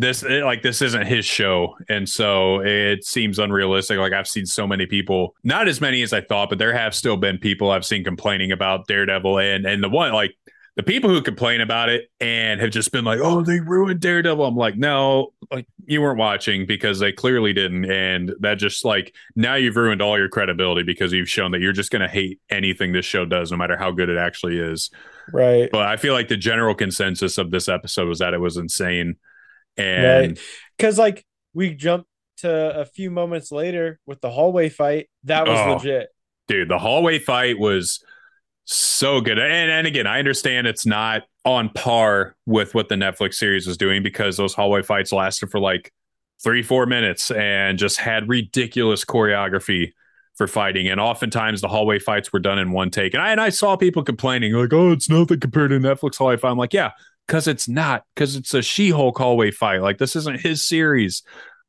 Speaker 1: this it, like this isn't his show. And so it seems unrealistic. Like i've seen so many people not as many as i thought but there have still been people i've seen complaining about daredevil and and the one like the people who complain about it and have just been like oh they ruined daredevil. I'm like no like you weren't watching because they clearly didn't. And that just like now you've ruined all your credibility because you've shown that you're just going to hate anything this show does no matter how good it actually is.
Speaker 2: Right.
Speaker 1: But i feel like the general consensus of this episode was that it was insane and
Speaker 2: because like we jumped to a few moments later with the hallway fight, that was oh, legit.
Speaker 1: Dude, the hallway fight was so good. And and again, I understand it's not on par with what the Netflix series was doing because those hallway fights lasted for like three, four minutes and just had ridiculous choreography for fighting. And oftentimes the hallway fights were done in one take. And I and I saw people complaining, like, oh, it's nothing compared to Netflix hallway fight. I'm like, yeah, because it's not because it's a She-Hulk hallway fight. Like this isn't his series.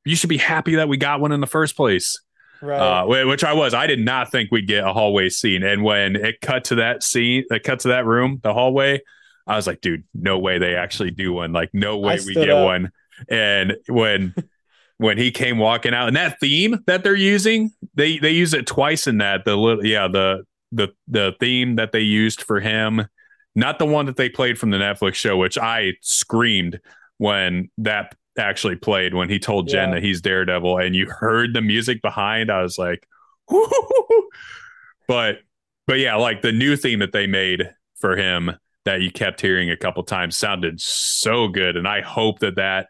Speaker 1: You should be happy that we got one in the first place. Right. Uh, which I was. I did not think we'd get a hallway scene. And when it cut to that scene, it cut to that room, the hallway, I was like, dude, no way they actually do one. Like, no way we get up. one. And when when he came walking out, and that theme that they're using, they they use it twice in that. The little yeah, the the the theme that they used for him not the one that they played from the Netflix show, which I screamed when that actually played when he told Jen yeah. that he's Daredevil and you heard the music behind. I was like, but but yeah, like the new theme that they made for him that you kept hearing a couple times sounded so good, and I hope that that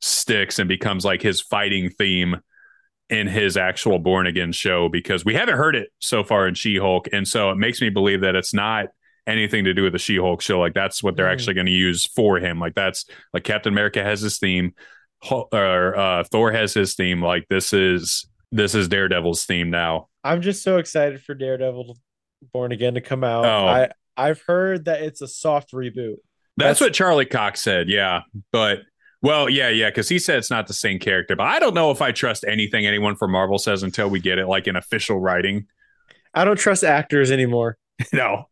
Speaker 1: sticks and becomes like his fighting theme in his actual Born Again show because we haven't heard it so far in She Hulk, and so it makes me believe that it's not anything to do with the She-Hulk show. Like that's what they're mm. actually going to use for him. Like that's like Captain America has his theme, or uh, Thor has his theme. Like this is this is Daredevil's theme now.
Speaker 2: I'm just so excited for Daredevil Born Again to come out. Oh. I I've heard that it's a soft reboot.
Speaker 1: That's, that's what Charlie Cox said. Yeah, but well, yeah, yeah, because he said it's not the same character. But I don't know if I trust anything anyone from Marvel says until we get it like in official writing.
Speaker 2: I don't trust actors anymore.
Speaker 1: no,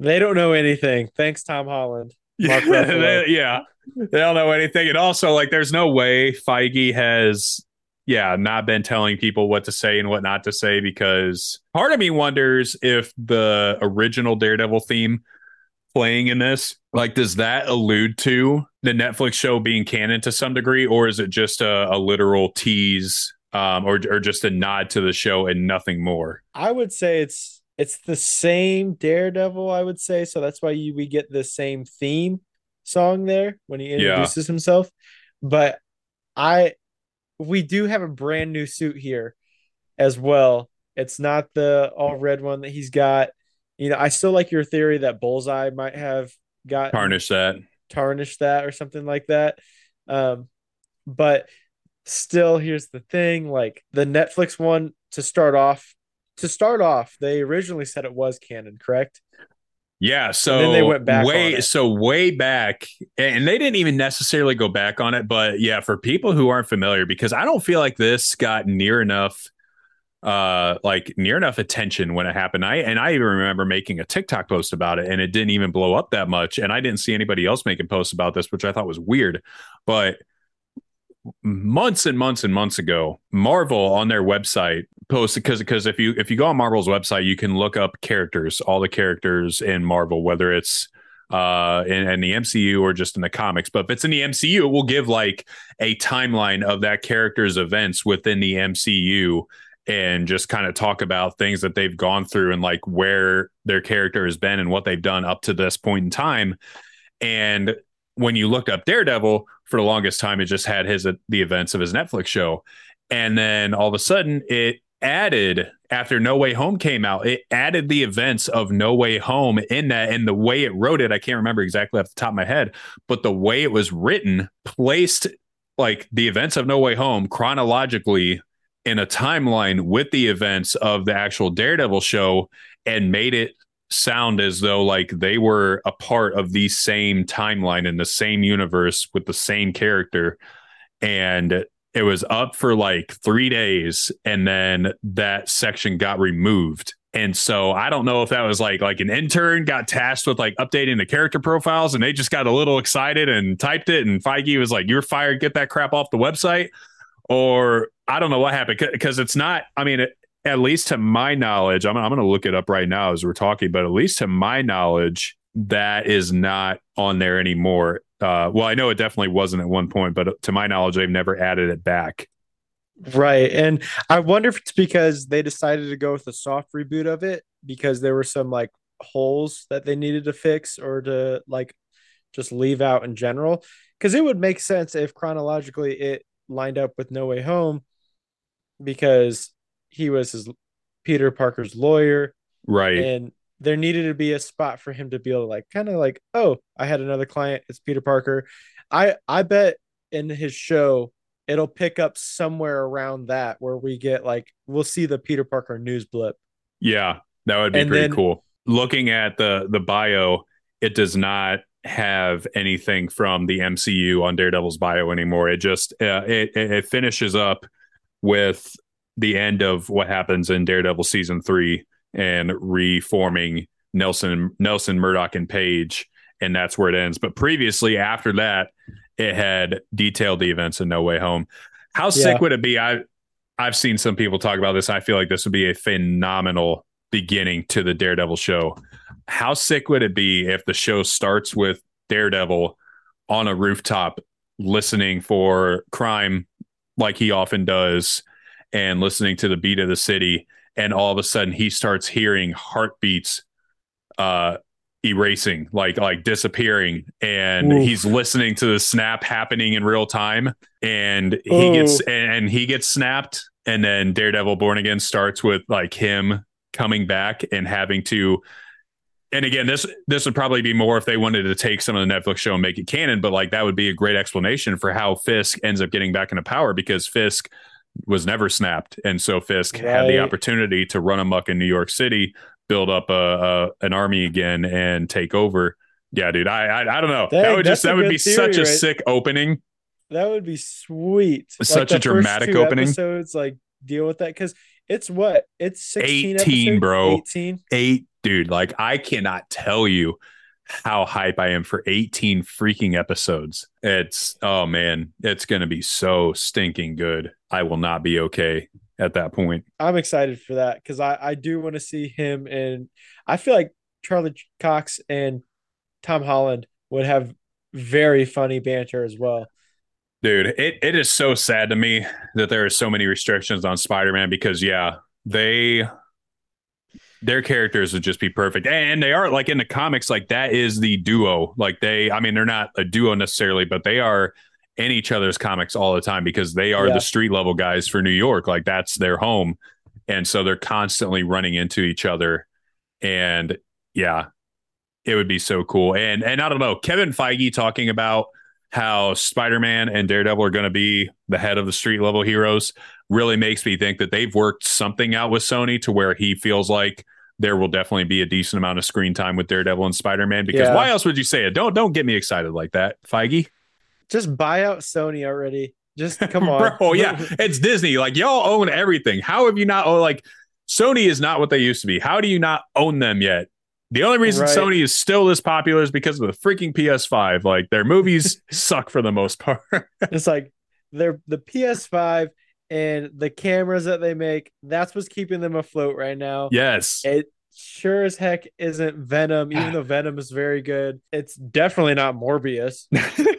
Speaker 2: they don't know anything. Thanks, Tom Holland.
Speaker 1: Yeah, they, yeah, they don't know anything, and also like, there's no way Feige has, yeah, not been telling people what to say and what not to say because part of me wonders if the original Daredevil theme playing in this, like, does that allude to the Netflix show being canon to some degree, or is it just a, a literal tease, um, or or just a nod to the show and nothing more?
Speaker 2: I would say it's it's the same Daredevil, I would say. So that's why you, we get the same theme song there when he introduces yeah. himself. But I, we do have a brand new suit here as well. It's not the all red one that he's got. You know, I still like your theory that Bullseye might have got
Speaker 1: tarnish that,
Speaker 2: tarnish that, or something like that. Um, but still, here's the thing: like the Netflix one to start off to start off, they originally said it was canon, correct?
Speaker 1: Yeah, so then they went back way so way back, and they didn't even necessarily go back on it. But yeah, for people who aren't familiar, because I don't feel like this got near enough, uh, like near enough attention when it happened. I and I even remember making a TikTok post about it, and it didn't even blow up that much. And I didn't see anybody else making posts about this, which I thought was weird. But months and months and months ago, Marvel on their website posted because because if you if you go on Marvel's website, you can look up characters, all the characters in Marvel, whether it's uh in, in, the MCU or just in the comics. But if it's in the MCU, it will give like a timeline of that character's events within the MCU and just kind of talk about things that they've gone through and like where their character has been and what they've done up to this point in time. And when you looked up Daredevil for the longest time, it just had his uh, the events of his Netflix show, and then all of a sudden it added after No Way Home came out, it added the events of No Way Home in that, and the way it wrote it, I can't remember exactly off the top of my head, but the way it was written placed like the events of No Way Home chronologically in a timeline with the events of the actual Daredevil show and made it sound as though like they were a part of the same timeline in the same universe with the same character. And it was up for like 3 days and then that section got removed. And so I don't know if that was like like an intern got tasked with like updating the character profiles and they just got a little excited and typed it and Feige was like you're fired. Get that crap off the website. Or I don't know what happened because it's not I mean it, at least to my knowledge, I'm, I'm going to look it up right now as we're talking, but at least to my knowledge, that is not on there anymore. Uh, well, I know it definitely wasn't at one point, but to my knowledge, they've never added it back.
Speaker 2: Right. And I wonder if it's because they decided to go with a soft reboot of it because there were some like holes that they needed to fix or to like just leave out in general. Because it would make sense if chronologically it lined up with No Way Home because he was his Peter Parker's lawyer.
Speaker 1: Right.
Speaker 2: And there needed to be a spot for him to be able to like kind of like, oh, I had another client, it's Peter Parker. I I bet in his show it'll pick up somewhere around that where we get like we'll see the Peter Parker news blip.
Speaker 1: Yeah, that would be and pretty then, cool. Looking at the the bio, it does not have anything from the MCU on Daredevil's bio anymore. It just uh, it it finishes up with the end of what happens in Daredevil season three and reforming Nelson, Nelson, Murdock, and Page, and that's where it ends. But previously, after that, it had detailed the events in No Way Home. How yeah. sick would it be? I I've seen some people talk about this. I feel like this would be a phenomenal beginning to the Daredevil show. How sick would it be if the show starts with Daredevil on a rooftop listening for crime like he often does and listening to the beat of the city and all of a sudden he starts hearing heartbeats uh erasing like like disappearing. And he's listening to the snap happening in real time and he oh. gets and, and he gets snapped. And then daredevil born again starts with like him coming back and having to and again this this would probably be more if they wanted to take some of the netflix show and make it canon but like that would be a great explanation for how fisk ends up getting back into power because fisk was never snapped, and so Fisk right. had the opportunity to run amuck in New York City, build up a, a an army again, and take over. Yeah, dude, I I, I don't know. That, that would just that would be theory, such a right? sick opening.
Speaker 2: That would be sweet.
Speaker 1: Such like a dramatic opening.
Speaker 2: Episodes like deal with that because It's what? It's 16
Speaker 1: 18,
Speaker 2: episodes?
Speaker 1: bro.
Speaker 2: 18.
Speaker 1: Eight, dude. Like I cannot tell you how hype I am for 18 freaking episodes. It's oh man, it's gonna be so stinking good. I will not be okay at that point.
Speaker 2: I'm excited for that because I, I do want to see him and I feel like Charlie Cox and Tom Holland would have very funny banter as well.
Speaker 1: Dude, it, it is so sad to me that there are so many restrictions on Spider-Man because yeah, they their characters would just be perfect. And they are like in the comics, like that is the duo. Like they, I mean, they're not a duo necessarily, but they are in each other's comics all the time because they are
Speaker 2: Yeah.
Speaker 1: the street level guys for New York. Like that's their home. And so they're constantly running into each other. And yeah, it would be so cool. And and I don't know, Kevin Feige talking about how Spider-Man and Daredevil are going to be the head of the street level heroes really makes me think that they've worked something out with Sony to where he feels like there will definitely be a decent amount of screen time with Daredevil and Spider-Man because
Speaker 2: Yeah.
Speaker 1: why else would you say it? Don't don't get me excited like that, Feige.
Speaker 2: Just buy out Sony already. Just come on.
Speaker 1: Bro, yeah, it's Disney. Like y'all own everything. How have you not oh like Sony is not what they used to be. How do you not own them yet? The only reason
Speaker 2: Right.
Speaker 1: Sony is still this popular is because of the freaking PS5. Like their movies suck for the most part.
Speaker 2: It's like they're the PS5 and the cameras that they make. That's what's keeping them afloat right now.
Speaker 1: yes.
Speaker 2: It sure as heck isn't Venom, even though Venom is very good. It's definitely not Morbius.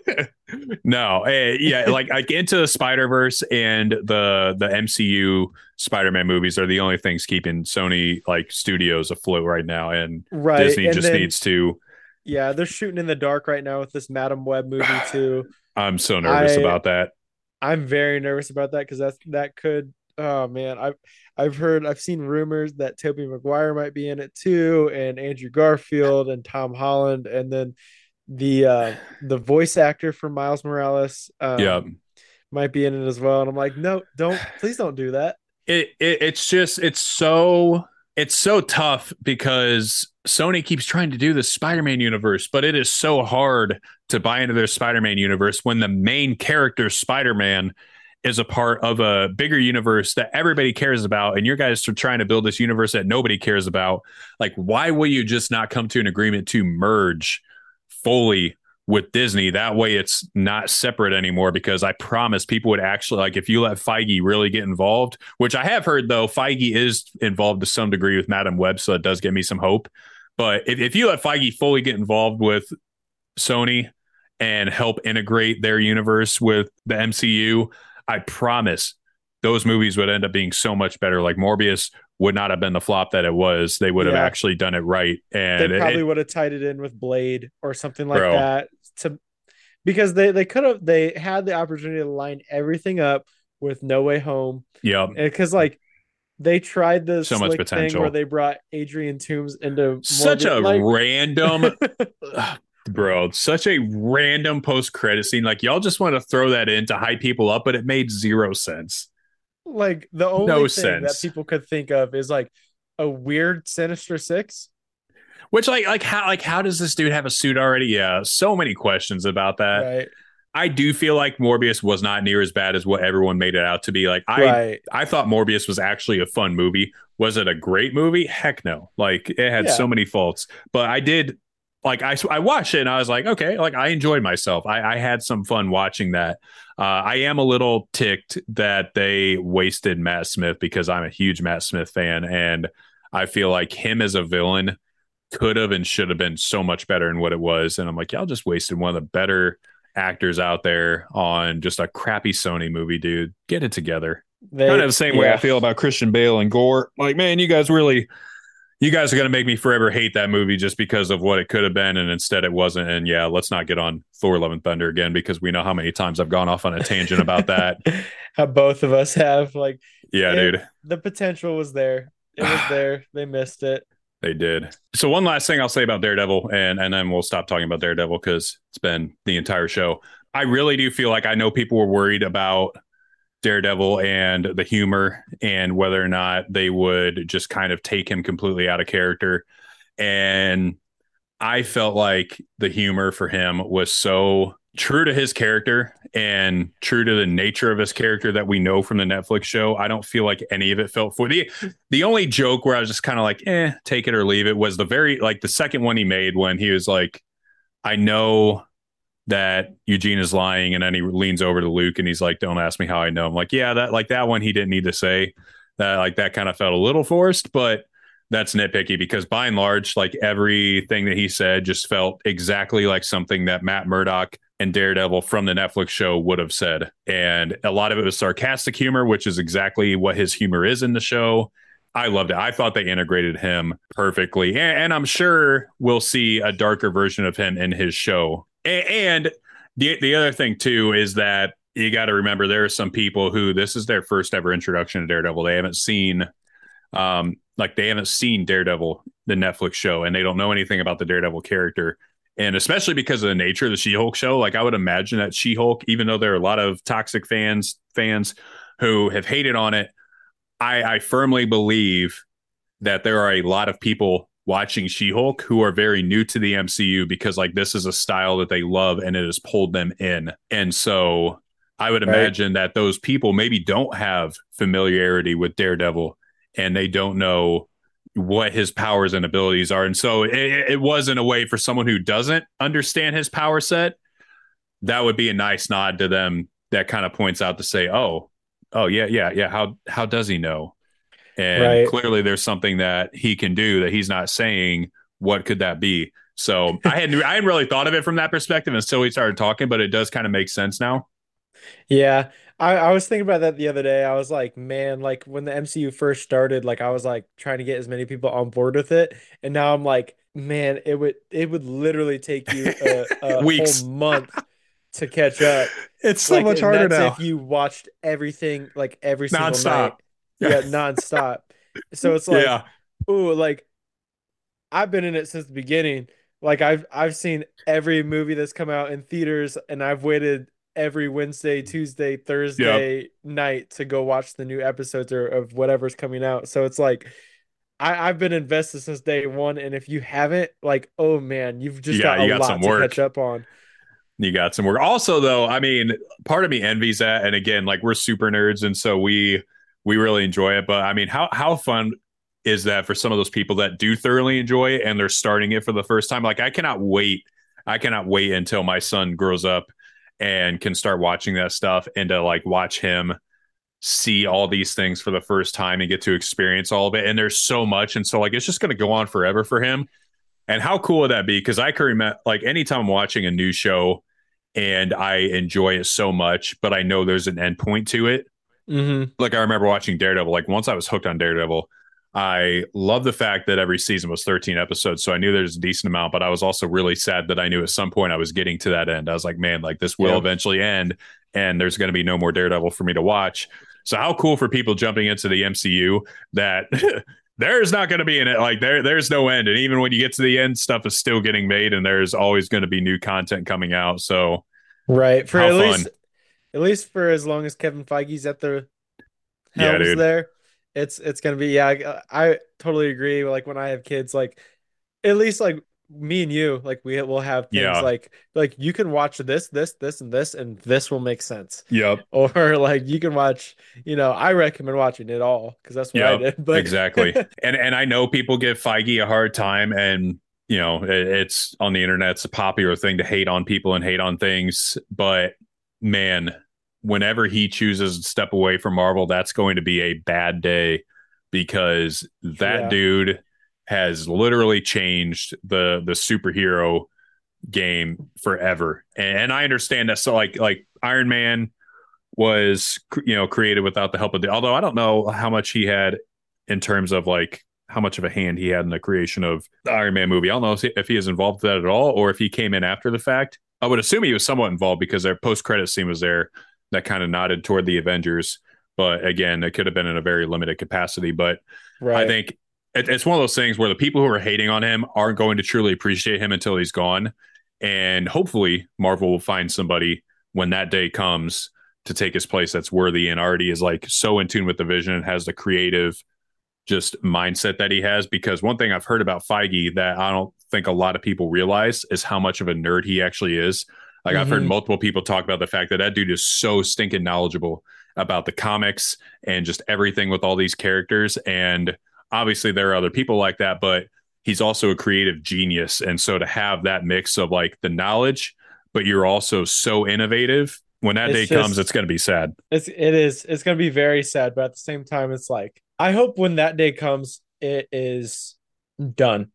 Speaker 1: no, eh, yeah, like like into the Spider Verse and the the MCU Spider Man movies are the only things keeping Sony like studios afloat right now, and
Speaker 2: Right.
Speaker 1: Disney
Speaker 2: and
Speaker 1: just
Speaker 2: then-
Speaker 1: needs to.
Speaker 2: Yeah, they're shooting in the dark right now with this Madame Web movie too.
Speaker 1: I'm so nervous
Speaker 2: I-
Speaker 1: about that.
Speaker 2: I'm very nervous about that because that's that could oh man I've I've heard I've seen rumors that Tobey Maguire might be in it too and Andrew Garfield and Tom Holland and then the uh the voice actor for Miles Morales um,
Speaker 1: yeah,
Speaker 2: might be in it as well. And I'm like no don't please don't do that.
Speaker 1: It, it it's just it's so it's so tough because Sony keeps trying to do the Spider-Man universe, but it is so hard to buy into their Spider-Man universe when the main character Spider-Man is a part of a bigger universe that everybody cares about and your guys are trying to build this universe that nobody cares about. Like why will you just not come to an agreement to merge fully with Disney. That way it's not separate anymore because I promise people would actually like if you let Feige really get involved, which I have heard though, Feige is involved to some degree with Madame Web, so it does give me some hope. But if, if you let Feige fully get involved with Sony and help integrate their universe with the MCU, I promise those movies would end up being so much better. Like Morbius would not have been the flop that it was. They would have actually done it right.
Speaker 2: they
Speaker 1: And it-
Speaker 2: probably would have tied it in with Blade or something like
Speaker 1: Bro.
Speaker 2: that to because they they could have they had the opportunity to line everything up with No Way Home
Speaker 1: yep.
Speaker 2: because like they tried the
Speaker 1: So much
Speaker 2: thing
Speaker 1: potential.
Speaker 2: where they brought Adrian Toombs into
Speaker 1: such a
Speaker 2: like-
Speaker 1: random bro such a random post credit scene like y'all just want to throw that in to hype people up but it made zero sense
Speaker 2: like the only
Speaker 1: No
Speaker 2: thing that people could think of is like a weird Sinister Six.
Speaker 1: which like like how like how does this dude have a suit already yeah so many questions about that
Speaker 2: right.
Speaker 1: i do feel like morbius was not near as bad as what everyone made it out to be like i
Speaker 2: right.
Speaker 1: I thought Morbius was actually a fun movie. Was it a great movie? Heck no. Like it had
Speaker 2: Yeah.
Speaker 1: so many faults, but I did like I I watched it and I was like, okay, like I enjoyed myself. I, I had some fun watching that. Uh, I am a little ticked that they wasted Matt Smith because I'm a huge Matt Smith fan and I feel like him as a villain could have and should have been so much better than what it was. And I'm like, y'all just wasted one of the better actors out there on just a crappy Sony movie, dude. Get it together
Speaker 2: They,
Speaker 1: kind of the same way. I feel about Christian Bale and Gorr. Like, man, you guys really, you guys are gonna make me forever hate that movie just because of what it could have been, and instead it wasn't. And yeah, let's not get on Thor: Love and Thunder again because we know how many times I've gone off on a tangent about that.
Speaker 2: How both of us have like
Speaker 1: Yeah,
Speaker 2: It-
Speaker 1: dude,
Speaker 2: the potential was there. It was there. They missed it.
Speaker 1: they did. So one last thing I'll say about Daredevil, and and then we'll stop talking about Daredevil because it's been the entire show. I really do feel like I know people were worried about Daredevil and the humor and whether or not they would just kind of take him completely out of character. And I felt like the humor for him was so true to his character and true to the nature of his character that we know from the Netflix show, I don't feel like any of it felt for the the only joke where I was just kind of like, eh, take it or leave it was the very like the second one he made when he was like, I know that Eugene is lying, and then he leans over to Luke and he's like, Don't ask me how I know. I'm like, yeah, that like that one he didn't need to say. That like that kind of felt a little forced, but that's nitpicky because by and large, like everything that he said just felt exactly like something that Matt Murdock and Daredevil from the Netflix show would have said. And a lot of it was sarcastic humor, which is exactly what his humor is in the show. I loved it. I thought they integrated him perfectly. And, and I'm sure we'll see a darker version of him in his show. And, the, the other thing, too, is that you got to remember there are some people who this is their first ever introduction to Daredevil. They haven't seen, um, like, they haven't seen Daredevil, the Netflix show, and they don't know anything about the Daredevil character and especially because of the nature of the She-Hulk show, like I would imagine that She-Hulk, even though there are a lot of toxic fans fans who have hated on it, I, I firmly believe that there are a lot of people watching She-Hulk who are very new to the MCU because like this is a style that they love and it has pulled them in. And so I would imagine right. that those people maybe don't have familiarity with Daredevil and they don't know what his powers and abilities are. And so it, it was in a way for someone who doesn't understand his power set, that would be a nice nod to them that kind of points out to say, oh, oh yeah, yeah, yeah. How how does he know? And right. clearly there's something that he can do that he's not saying. What could that be? So I hadn't I hadn't really thought of it from that perspective until we started talking, but it does kind of make sense now.
Speaker 2: Yeah. I, I was thinking about that the other day. I was like, man, like when the MCU first started, like I was like trying to get as many people on board with it. And now I'm like, man, it would it would literally take you a, a whole month to catch up.
Speaker 3: It's so like, much harder now.
Speaker 2: If you watched everything like every single night. Yeah, nonstop. so it's like, yeah. ooh, like I've been in it since the beginning. Like I've I've seen every movie that's come out in theaters and I've waited every Wednesday, Tuesday, Thursday yep. night to go watch the new episodes or of whatever's coming out. So it's like I, have been invested since day one, and if you haven't, like, oh man, you've just yeah, got a got lot to catch up on.
Speaker 1: You got some work. Also, though, I mean, part of me envies that. And again, like we're super nerds, and so we we really enjoy it. But I mean, how how fun is that for some of those people that do thoroughly enjoy it and they're starting it for the first time? Like, I cannot wait. I cannot wait until my son grows up and can start watching that stuff and to like watch him see all these things for the first time and get to experience all of it. And there's so much. And so like it's just gonna go on forever for him. And how cool would that be? Because I can remember like anytime I'm watching a new show and I enjoy it so much, but I know there's an end point to it. Mm-hmm. Like I remember watching Daredevil. Like once I was hooked on Daredevil, I love the fact that every season was 13 episodes. So I knew there's a decent amount, but I was also really sad that I knew at some point I was getting to that end. I was like, man, like this will yeah. eventually end and there's going to be no more Daredevil for me to watch. So how cool for people jumping into the MCU that there's not going to be an. Like there, there's no end. And even when you get to the end, stuff is still getting made and there's always going to be new content coming out. So
Speaker 2: right. For at fun. least, at least for as long as Kevin Feige's at the helms yeah, there it's it's gonna be yeah I, I totally agree. Like when i have kids like at least like me and you like we will have things yeah. like like you can watch this this this and this and this will make sense.
Speaker 1: Yep
Speaker 2: or like you can watch you know i recommend watching it all because that's what yep, i did
Speaker 1: but exactly. And and i know people give feige a hard time and you know it, it's on the internet it's a popular thing to hate on people and hate on things but man whenever he chooses to step away from Marvel, that's going to be a bad day because that yeah. dude has literally changed the the superhero game forever. And I understand that. So like like Iron Man was you know created without the help of the although I don't know how much he had in terms of like how much of a hand he had in the creation of the Iron Man movie. I don't know if he, if he is involved with that at all or if he came in after the fact. I would assume he was somewhat involved because their post credit scene was there that kind of nodded toward the Avengers. But again, it could have been in a very limited capacity. But right. I think it, it's one of those things where the people who are hating on him aren't going to truly appreciate him until he's gone. And hopefully, Marvel will find somebody when that day comes to take his place that's worthy and already is like so in tune with the vision and has the creative just mindset that he has. Because one thing I've heard about Feige that I don't think a lot of people realize is how much of a nerd he actually is. Like I've heard
Speaker 2: Mhm.
Speaker 1: multiple people talk about the fact that that dude is so stinking knowledgeable about the comics and just everything with all these characters. And obviously there are other people like that, but he's also a creative genius. And so to have that mix of like the knowledge, but you're also so innovative. When that
Speaker 2: It's
Speaker 1: day comes, it's going to be sad.
Speaker 2: It's it is it's gonna be very sad, but at the same time, it's like I hope when that day comes, it is done.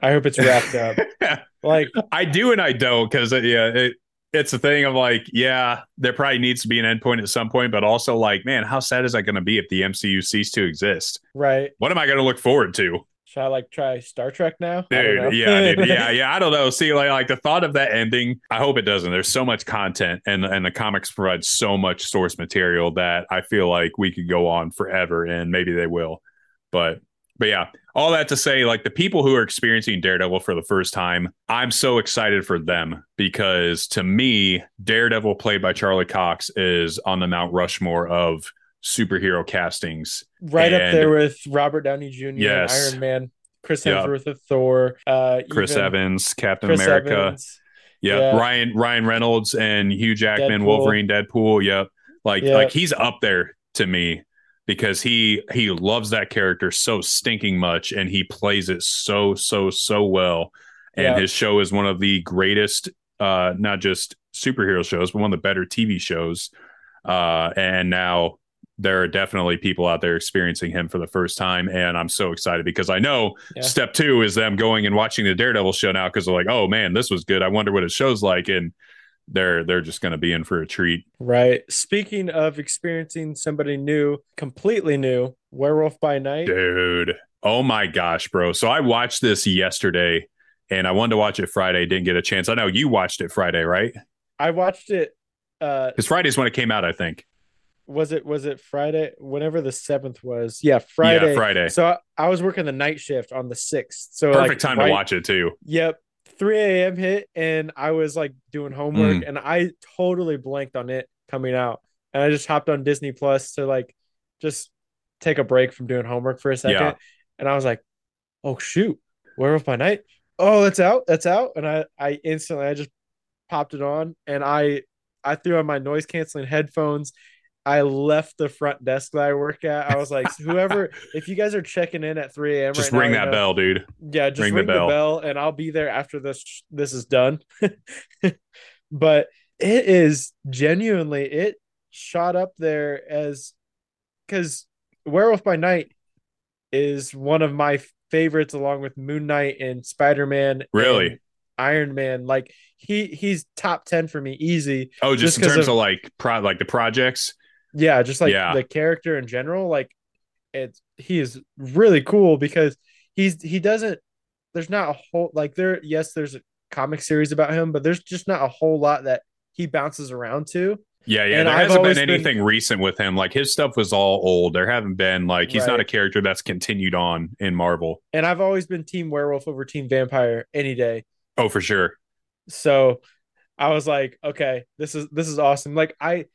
Speaker 2: I hope it's wrapped up. Like
Speaker 1: I do and I don't because uh, yeah, it, it's a thing of like, yeah, there probably needs to be an endpoint at some point, but also like, man, how sad is that going to be if the MCU ceased to exist?
Speaker 2: right.
Speaker 1: What am I going to look forward to,
Speaker 2: Should I like try Star Trek now?
Speaker 1: Dude? Yeah, dude, yeah, yeah. I don't know. See, like, like the thought of that ending, I hope it doesn't. There's so much content, and and the comics provide so much source material that I feel like we could go on forever, and maybe they will, but. But yeah, all that to say, like the people who are experiencing Daredevil for the first time, I'm so excited for them because to me, Daredevil, played by Charlie Cox, is on the Mount Rushmore of superhero castings.
Speaker 2: right up there with Robert Downey Jr.
Speaker 1: Yes.
Speaker 2: Iron Man, Chris. Hemsworth with Thor, uh,
Speaker 1: Chris Evans, Captain
Speaker 2: Chris
Speaker 1: America,
Speaker 2: Evans.
Speaker 1: yeah,
Speaker 2: Yeah.
Speaker 1: Ryan Ryan Reynolds and Hugh Jackman,
Speaker 2: Deadpool.
Speaker 1: Wolverine, Deadpool, yep. Like
Speaker 2: Yeah.
Speaker 1: like he's up there to me because he he loves that character so stinking much and he plays it so so so well. And
Speaker 2: Yeah.
Speaker 1: his show is one of the greatest uh not just superhero shows, but one of the better TV shows. Uh and now there are definitely people out there experiencing him for the first time and I'm so excited because I know
Speaker 2: Yeah.
Speaker 1: step 2 is them going and watching the Daredevil show now cuz they're like, "Oh man, this was good. I wonder what it show's like." And they're they're just going to be in for a treat.
Speaker 2: Right. Speaking of experiencing somebody new, completely new, Werewolf by Night.
Speaker 1: Dude. Oh my gosh, bro. So I watched this yesterday and I wanted to watch it Friday, didn't get a chance. I know you watched it Friday, right?
Speaker 2: I watched it. Uh,
Speaker 1: Cuz Friday's when it came out, I think.
Speaker 2: Was it was it Friday? Whenever the seventh was, yeah, Friday.
Speaker 1: Yeah, Friday.
Speaker 2: So I, I was working the night shift on the sixth. So
Speaker 1: Perfect
Speaker 2: like,
Speaker 1: time
Speaker 2: right-
Speaker 1: to watch it too.
Speaker 2: Yep. 3 a.m. hit and I was like doing homework
Speaker 1: Mm.
Speaker 2: and I totally blanked on it coming out. And I just hopped on Disney Plus to like just take a break from doing homework for a second.
Speaker 1: Yeah.
Speaker 2: And I was like, oh shoot, Werewolf by Night. Oh, that's out. That's out. And I I instantly I just popped it on and I I threw on my noise canceling headphones. I left the front desk that I work at. I was like, whoever, if you guys are checking in at 3 a.m.
Speaker 1: Just
Speaker 2: right now,
Speaker 1: ring
Speaker 2: you
Speaker 1: that
Speaker 2: know,
Speaker 1: bell, dude.
Speaker 2: yeah, just
Speaker 1: Ring
Speaker 2: ring,
Speaker 1: the
Speaker 2: the,
Speaker 1: bell.
Speaker 2: bell. and I'll be there after this this is done. but it is genuinely it shot up there as because Werewolf by Night is one of my favorites along with Moon Knight and Spider-Man.
Speaker 1: Really?
Speaker 2: and Iron Man. Like he he's top 10 for me easy.
Speaker 1: Oh, just,
Speaker 2: Just
Speaker 1: in terms
Speaker 2: of-
Speaker 1: of, like pro like the projects.
Speaker 2: Yeah, just like
Speaker 1: Yeah.
Speaker 2: the character in general, like it's he is really cool because he's he doesn't there's not a whole like there yes there's a comic series about him, but there's just not a whole lot that he bounces around to.
Speaker 1: Yeah, yeah.
Speaker 2: And
Speaker 1: there
Speaker 2: I've
Speaker 1: hasn't been
Speaker 2: been-
Speaker 1: anything recent with him. Like his stuff was all old. There haven't been like he's not a character that's continued on in Marvel.
Speaker 2: And I've always been team werewolf over team vampire any day.
Speaker 1: Oh, for sure.
Speaker 2: So I was like, okay, this is this is awesome. Like I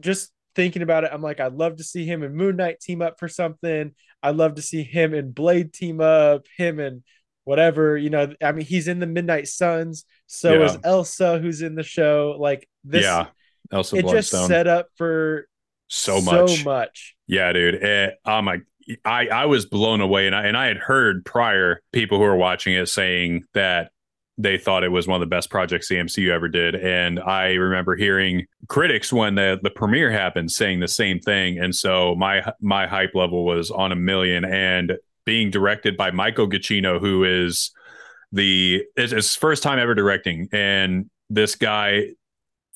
Speaker 2: just thinking about it, I'm like, I'd love to see him and Moon Knight team up for something. I'd love to see him and Blade team up, him and whatever, you know. I mean, he's in the Midnight Suns, so
Speaker 1: Yeah.
Speaker 2: is Elsa, who's in the show. Like this,
Speaker 1: yeah. Elsa
Speaker 2: it just set up for
Speaker 1: so much.
Speaker 2: So much.
Speaker 1: Yeah, dude. It, oh my I I was blown away and I and I had heard prior people who were watching it saying that they thought it was one of the best projects the MCU ever did. And I remember hearing critics when the, the premiere happened saying the same thing. And so my my hype level was on a million and being directed by Michael Giacchino, who is the it's his first time ever directing. And this guy, if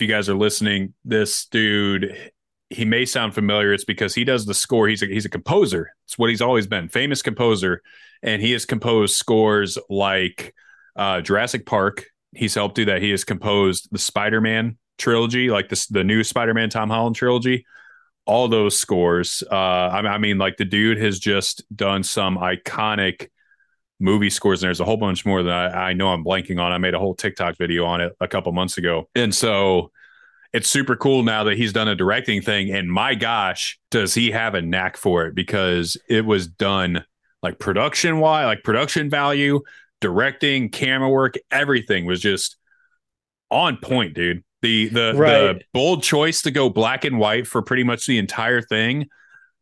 Speaker 1: you guys are listening, this dude, he may sound familiar. It's because he does the score. He's a he's a composer. It's what he's always been, famous composer, and he has composed scores like uh, Jurassic Park. He's helped do that. He has composed the Spider Man trilogy, like this the new Spider Man Tom Holland trilogy. All those scores. Uh, I, I mean, like the dude has just done some iconic movie scores, and there's a whole bunch more that I, I know I'm blanking on. I made a whole TikTok video on it a couple months ago, and so it's super cool now that he's done a directing thing. And my gosh, does he have a knack for it? Because it was done like production wise, like production value, directing, camera work, everything was just on point, dude. The the
Speaker 2: Right.
Speaker 1: the bold choice to go black and white for pretty much the entire thing.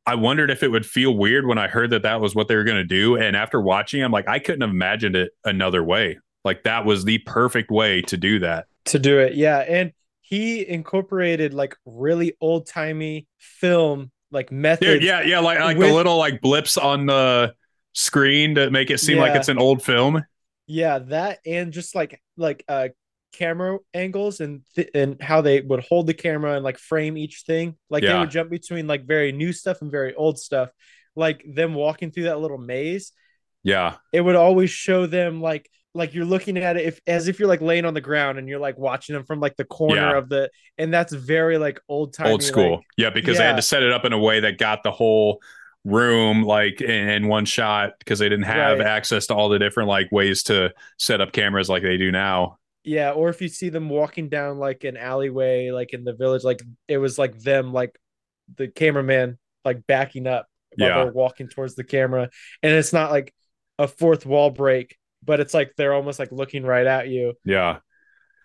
Speaker 1: I wondered if it would feel weird when I heard that that was what they were going to do. And after watching, I'm like, I couldn't have imagined it another way. Like that was the perfect way to do that.
Speaker 2: to do it. Yeah, and he incorporated like really old timey film like methods.
Speaker 1: Dude, yeah, yeah, like like
Speaker 2: With-
Speaker 1: the little like blips on the screen to make it seem like it's an old film.
Speaker 2: Yeah, that and just like like uh camera angles and th- and how they would hold the camera and like frame each thing. Like they would jump between like very new stuff and very old stuff. Like them walking through that little maze,
Speaker 1: Yeah,
Speaker 2: it would always show them like like you're looking at it if as if you're like laying on the ground and you're like watching them from like the corner
Speaker 1: Yeah.
Speaker 2: of the and that's very like old time
Speaker 1: old school. yeah, because they had to set it up in a way that got the whole room like in, in one shot because they didn't have
Speaker 2: Right.
Speaker 1: access to all the different like ways to set up cameras like they do now.
Speaker 2: Yeah, or if you see them walking down like an alleyway, like in the village, like it was like them, like the cameraman, like backing up while
Speaker 1: Yeah.
Speaker 2: they're walking towards the camera, and it's not like a fourth wall break, but it's like they're almost like looking right at you,
Speaker 1: Yeah,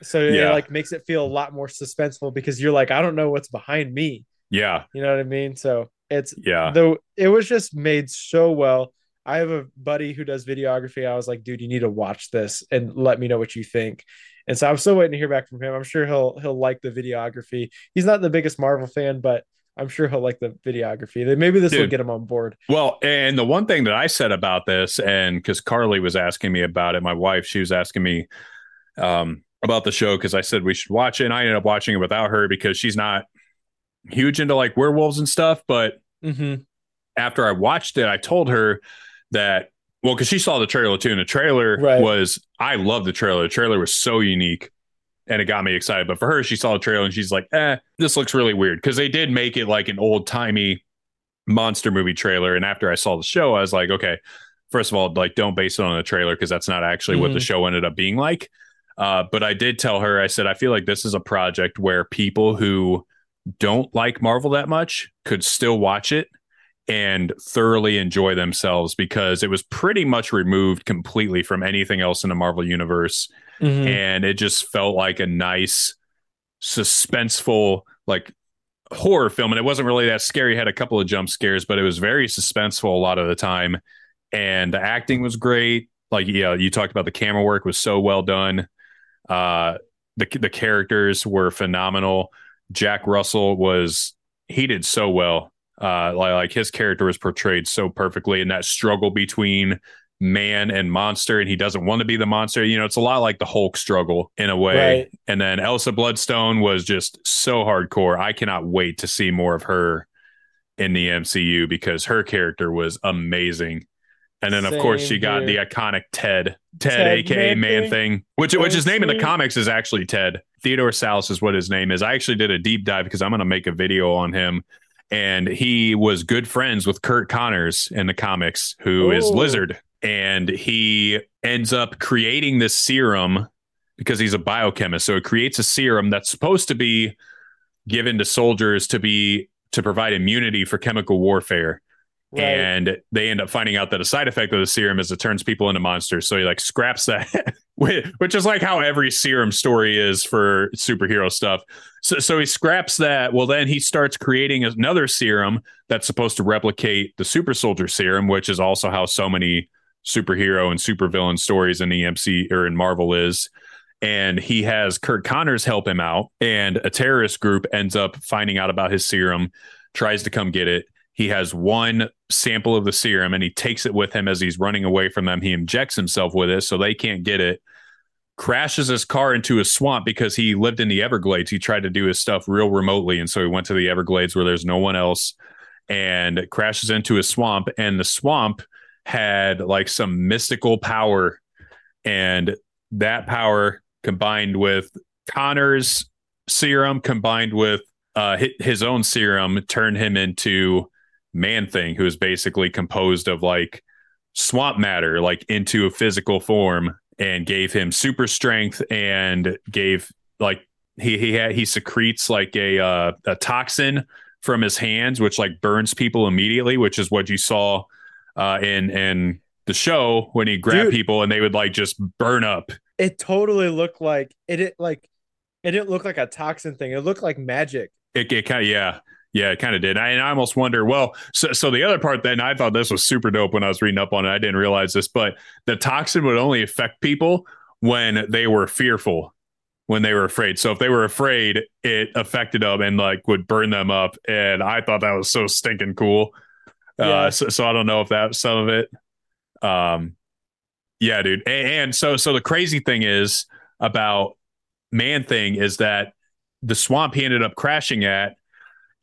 Speaker 2: so it
Speaker 1: Yeah.
Speaker 2: like makes it feel a lot more suspenseful because you're like, I don't know what's behind me,
Speaker 1: yeah,
Speaker 2: you know what I mean? So it's
Speaker 1: yeah.
Speaker 2: though it was just made so well. I have a buddy who does videography. I was like, dude, you need to watch this and let me know what you think. And so I'm still waiting to hear back from him. I'm sure he'll he'll like the videography. He's not the biggest Marvel fan, but I'm sure he'll like the videography. Maybe this will get him on board.
Speaker 1: Well, and the one thing that I said about this, and because Carly was asking me about it, my wife, she was asking me um, about the show because I said we should watch it, and I ended up watching it without her because she's not huge into like werewolves and stuff. But
Speaker 2: Mm-hmm.
Speaker 1: after I watched it, I told her that well, because she saw the trailer too, and the trailer
Speaker 2: Right.
Speaker 1: was I love the trailer. The trailer was so unique. And it got me excited. But for her, she saw the trailer and she's like, eh, this looks really weird. Because they did make it like an old timey monster movie trailer. And after I saw the show, I was like, okay, first of all, like don't base it on the trailer because that's not actually what the
Speaker 2: Mhm.
Speaker 1: show ended up being like. Uh, but I did tell her, I said, I feel like this is a project where people who don't like Marvel that much could still watch it and thoroughly enjoy themselves because it was pretty much removed completely from anything else in the Marvel universe.
Speaker 2: Mm-hmm.
Speaker 1: And it just felt like a nice, suspenseful, like horror film. And it wasn't really that scary. It had a couple of jump scares, but it was very suspenseful a lot of the time. And the acting was great. Like, yeah, you talked about the camera work was so well done. Uh, the the characters were phenomenal. Jack Russell was he did so well. Uh, like, like his character was portrayed so perfectly, and that struggle between man and monster, and he doesn't want to be the monster. You know, it's a lot like the Hulk struggle in a way.
Speaker 2: Right.
Speaker 1: And then Elsa Bloodstone was just so hardcore. I cannot wait to see more of her in the MCU because her character was amazing. And then, of course,
Speaker 2: Same
Speaker 1: she got
Speaker 2: here.
Speaker 1: the iconic Ted, Ted,
Speaker 2: Ted
Speaker 1: aka
Speaker 2: Man. Thing,
Speaker 1: which which his name in the comics is actually Ted. Theodore Sallis is what his name is. I actually did a deep dive because I'm going to make a video on him. And he was good friends with Curt Connors in the comics, who is
Speaker 2: Oh.
Speaker 1: Lizard. And he ends up creating this serum because he's a biochemist. So it creates a serum that's supposed to be given to soldiers to be to provide immunity for chemical warfare.
Speaker 2: Right.
Speaker 1: And they end up finding out that a side effect of the serum is it turns people into monsters. So he like scraps that, which is like how every serum story is for superhero stuff. So, so he scraps that. Well, then he starts creating another serum that's supposed to replicate the super soldier serum, which is also how so many superhero and supervillain stories in the MC or in Marvel is. And he has Curt Connors help him out, and a terrorist group ends up finding out about his serum, tries to come get it. He has one sample of the serum and he takes it with him as he's running away from them. He injects himself with it so they can't get it. Crashes his car into a swamp because he lived in the Everglades. He tried to do his stuff real remotely. And so he went to the Everglades where there's no one else and crashes into a swamp. And the swamp had like some mystical power. And that power combined with Connor's serum, combined with uh, his own serum, turned him into Man Thing, who is basically composed of like swamp matter, like into a physical form, and gave him super strength and gave like he he had he secretes like a uh, a toxin from his hands, which like burns people immediately, which is what you saw uh, in in the show when he grabbed
Speaker 2: Dude.
Speaker 1: people and they would like just burn up.
Speaker 2: it totally looked like it, it like it didn't look like a toxin thing. It looked like magic.
Speaker 1: It, it kind of yeah. Yeah, it kind of did. I, and I almost wonder, well, so, so the other part then I thought this was super dope when I was reading up on it. I didn't realize this, but the toxin would only affect people when they were fearful, when they were afraid. So if they were afraid, it affected them and like would burn them up. And I thought that was so stinking cool. Uh, yeah. Uh, so, so I don't know if that's some of it. Um, yeah, dude. And, and so, so the crazy thing is about Man Thing is that the swamp he ended up crashing at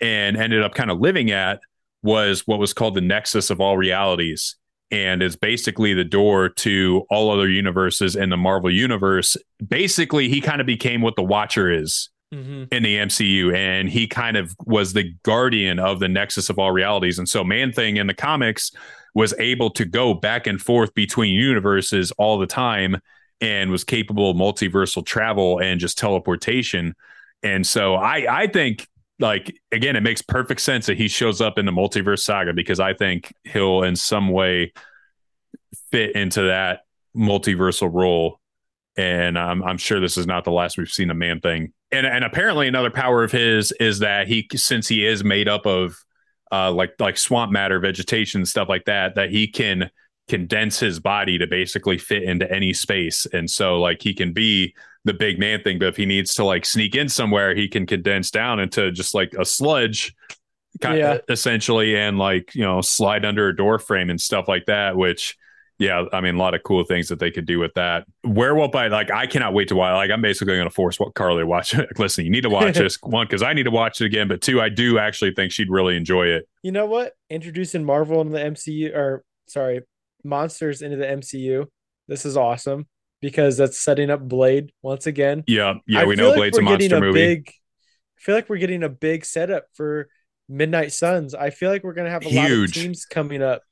Speaker 1: and ended up kind of living at was what was called the nexus of all realities and is basically the door to all other universes in the Marvel universe. Basically, he kind of became what the Watcher is mm-hmm. in the MCU, and he kind of was the guardian of the nexus of all realities. And so, Man Thing in the comics was able to go back and forth between universes all the time and was capable of multiversal travel and just teleportation. And so I I think like again, it makes perfect sense that he shows up in the multiverse saga because I think he'll in some way fit into that multiversal role. And um, I'm sure this is not the last we've seen a man thing. And and apparently another power of his is that he since he is made up of uh, like like swamp matter, vegetation, stuff like that, that he can condense his body to basically fit into any space. And so like he can be the big man thing, but if he needs to like sneak in somewhere, he can condense down into just like a sludge kind yeah. of essentially and like, you know, slide under a door frame and stuff like that, which yeah, I mean, a lot of cool things that they could do with that. Werewolf by like, I cannot wait to watch. Like, I'm basically going to force what Carly to watch. Listen, you need to watch this one because I need to watch it again. But two, I do actually think she'd really enjoy it.
Speaker 2: You know what? Introducing Marvel into the MCU, or sorry, monsters into the MCU. This is awesome because that's setting up Blade once again.
Speaker 1: Yeah, yeah, I we know like Blade's a monster a movie.
Speaker 2: Big, I feel like we're getting a big setup for Midnight Suns. I feel like we're gonna have a Huge. lot of teams coming up.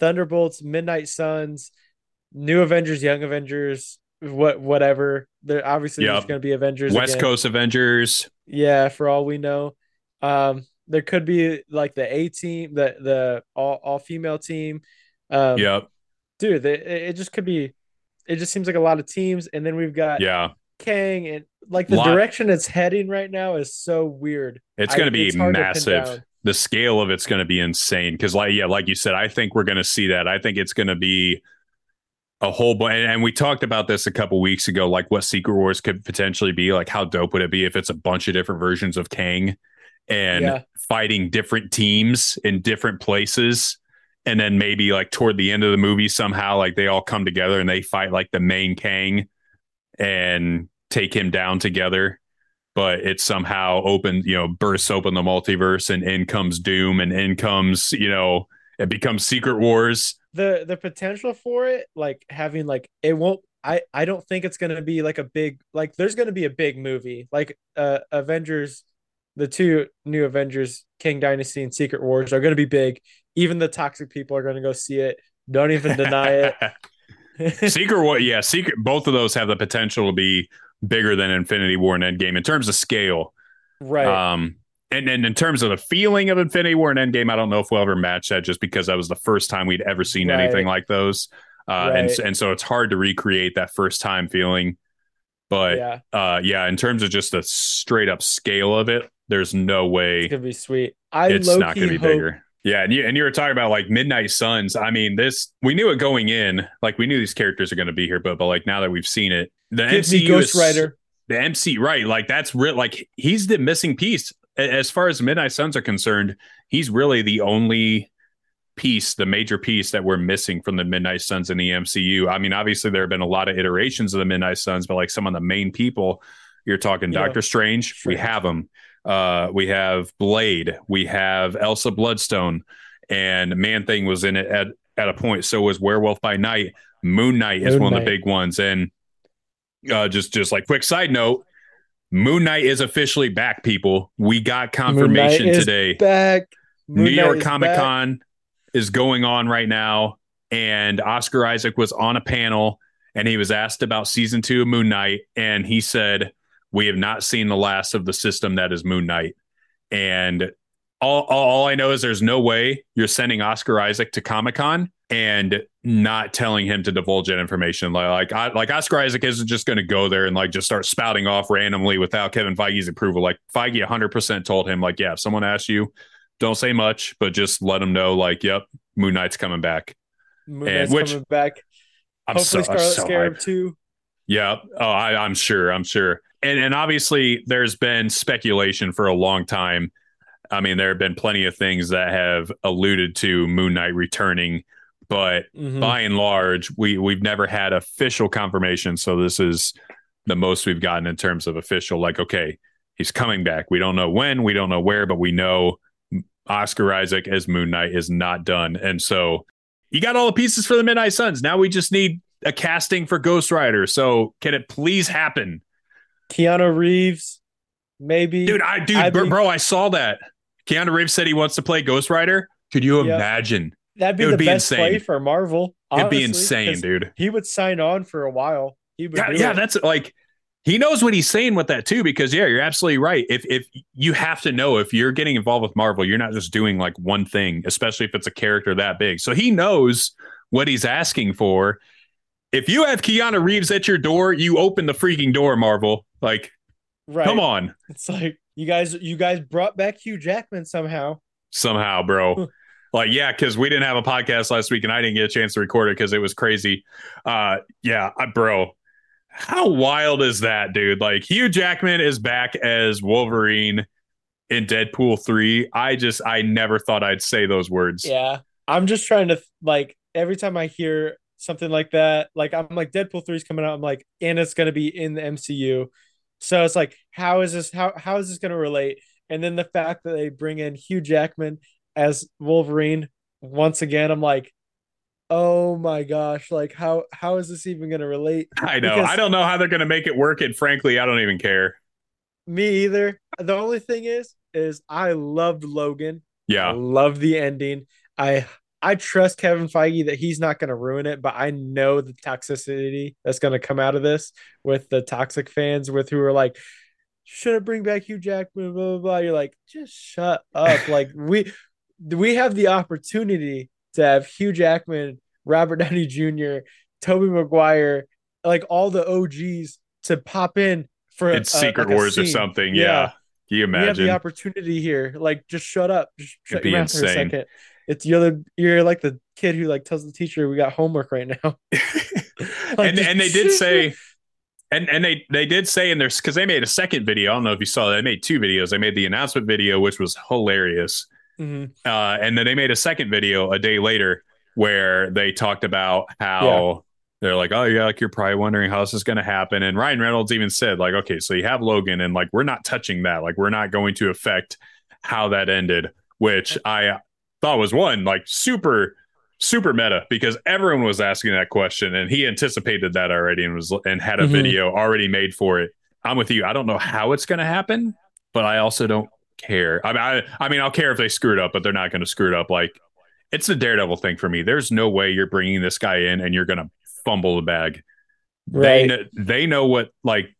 Speaker 2: Thunderbolts, Midnight Suns, New Avengers, Young Avengers, what whatever. There obviously yep. there's gonna be Avengers.
Speaker 1: West again. Coast Avengers.
Speaker 2: Yeah, for all we know. Um, there could be like the A team, the the all all female team. Um,
Speaker 1: yep.
Speaker 2: Dude, the, it just could be. It just seems like a lot of teams, and then we've got
Speaker 1: yeah
Speaker 2: Kang, and like the lot. direction it's heading right now is so weird.
Speaker 1: It's going to be massive. The scale of it's going to be insane because, like, yeah, like you said, I think we're going to see that. I think it's going to be a whole bunch. And, we talked about this a couple weeks ago, like what Secret Wars could potentially be. Like, how dope would it be if it's a bunch of different versions of Kang and yeah. fighting different teams in different places? And then maybe like toward the end of the movie somehow like they all come together and they fight like the main Kang and take him down together. But it somehow opened you know bursts open the multiverse and in comes doom and in comes you know it becomes secret wars.
Speaker 2: The the potential for it like having like it won't i i don't think it's gonna be like a big like there's gonna be a big movie. Like uh avengers the two new avengers Kang dynasty and secret wars are gonna be big even the toxic people are going to go see it. Don't even deny
Speaker 1: it. Secret War, yeah, Secret. Both of those have the potential to be bigger than Infinity War and Endgame in terms of scale,
Speaker 2: right?
Speaker 1: Um, and and in terms of the feeling of Infinity War and Endgame, I don't know if we'll ever match that, just because that was the first time we'd ever seen right. anything like those, uh, right. and and so it's hard to recreate that first time feeling. But yeah. Uh, yeah, in terms of just the straight up scale of it, there's no way
Speaker 2: it's gonna be sweet. I
Speaker 1: it's not gonna be hope, bigger. Yeah, and you and you were talking about like Midnight Suns. I mean, this we knew it going in. Like we knew these characters are going to be here, but but like now that we've seen it, the MCU Ghost is, Rider. The MC, right? Like that's real. Like he's the missing piece as far as Midnight Suns are concerned. He's really the only piece, the major piece that we're missing from the Midnight Suns in the MCU. I mean, obviously there have been a lot of iterations of the Midnight Suns, but like some of the main people, you're talking yeah. Doctor Strange, Strange, we have him. Uh, we have Blade, we have Elsa Bloodstone, and Man Thing was in it at, at a point. So was Werewolf by Night. Moon Knight is Moon one Knight. of the big ones. And uh, just just like quick side note, Moon Knight is officially back, people. We got confirmation today.
Speaker 2: Back.
Speaker 1: Moon New Knight York Comic Con is going on right now, and Oscar Isaac was on a panel and he was asked about season two of Moon Knight, and he said we have not seen the last of the system that is Moon Knight. And all, all, I know is there's no way you're sending Oscar Isaac to Comic Con and not telling him to divulge that information. Like, like, I, like Oscar Isaac isn't just going to go there and like just start spouting off randomly without Kevin Feige's approval. Like Feige 100% told him, like, yeah, if someone asks you, don't say much, but just let them know, like, yep, Moon Knight's coming back.
Speaker 2: Moon Knight's which, coming back. I'm Hopefully, so, Scarlet so Scarab hyped. too.
Speaker 1: Yeah. Oh, I, I'm sure. I'm sure. And and obviously, there's been speculation for a long time. I mean, there have been plenty of things that have alluded to Moon Knight returning but mm-hmm. by and large, we we've never had official confirmation. So this is the most we've gotten in terms of official. Like, okay, he's coming back. We don't know when, we don't know where, but we know Oscar Isaac as Moon Knight is not done. And so you got all the pieces for the Midnight Suns. Now we just need a casting for Ghost Rider. So can it please happen?
Speaker 2: Keanu Reeves, maybe.
Speaker 1: Dude, I dude, bro, I saw that. Keanu Reeves said he wants to play Ghost Rider. Could you yep. imagine?
Speaker 2: That'd be the be best insane. play for Marvel.
Speaker 1: Honestly, It'd be insane, dude.
Speaker 2: He would sign on for a while. He would
Speaker 1: yeah, yeah that's like he knows what he's saying with that too, because yeah, you're absolutely right. If if you have to know if you're getting involved with Marvel, you're not just doing like one thing, especially if it's a character that big. So he knows what he's asking for. If you have Keanu Reeves at your door, you open the freaking door, Marvel. Like, right. come on.
Speaker 2: It's like you guys, you guys brought back Hugh Jackman somehow.
Speaker 1: Somehow, bro. like yeah because we didn't have a podcast last week and i didn't get a chance to record it because it was crazy uh yeah bro how wild is that dude like hugh jackman is back as wolverine in deadpool 3 i just i never thought i'd say those words
Speaker 2: yeah i'm just trying to like every time i hear something like that like i'm like deadpool 3 is coming out i'm like and it's going to be in the mcu so it's like how is this how how is this going to relate and then the fact that they bring in hugh jackman as Wolverine once again. I'm like, oh my gosh, like how how is this even going to relate?
Speaker 1: I know. Because I don't know how they're going to make it work, and frankly, I don't even care.
Speaker 2: Me either. The only thing is, is I loved Logan.
Speaker 1: Yeah,
Speaker 2: love the ending. I I trust Kevin Feige that he's not going to ruin it, but I know the toxicity that's going to come out of this with the toxic fans, with who are like, shouldn't bring back Hugh Jackman, blah blah blah. You're like, just shut up. like we we have the opportunity to have Hugh Jackman, Robert Downey Jr., Tobey Maguire, like all the OGs to pop in for
Speaker 1: it's Secret like Wars or something. Yeah. yeah. Can you imagine? We have
Speaker 2: the opportunity here. Like, just shut up. Just shut It'd mouth insane. For a second. It's you're the you're like the kid who like tells the teacher we got homework right now.
Speaker 1: like, and and they did say and and they they did say in their because they made a second video. I don't know if you saw that. They made two videos. They made the announcement video, which was hilarious. Mm-hmm. Uh, and then they made a second video a day later where they talked about how yeah. they're like, oh yeah, like you're probably wondering how this is going to happen. And Ryan Reynolds even said like, okay, so you have Logan, and like we're not touching that. Like we're not going to affect how that ended, which I thought was one like super super meta because everyone was asking that question and he anticipated that already and was and had a mm-hmm. video already made for it. I'm with you. I don't know how it's going to happen, but I also don't care. I mean, I, I mean, I'll care if they screw it up, but they're not going to screw it up. Like it's the Daredevil thing for me. There's no way you're bringing this guy in and you're going to fumble the bag. Right. They know, they know what like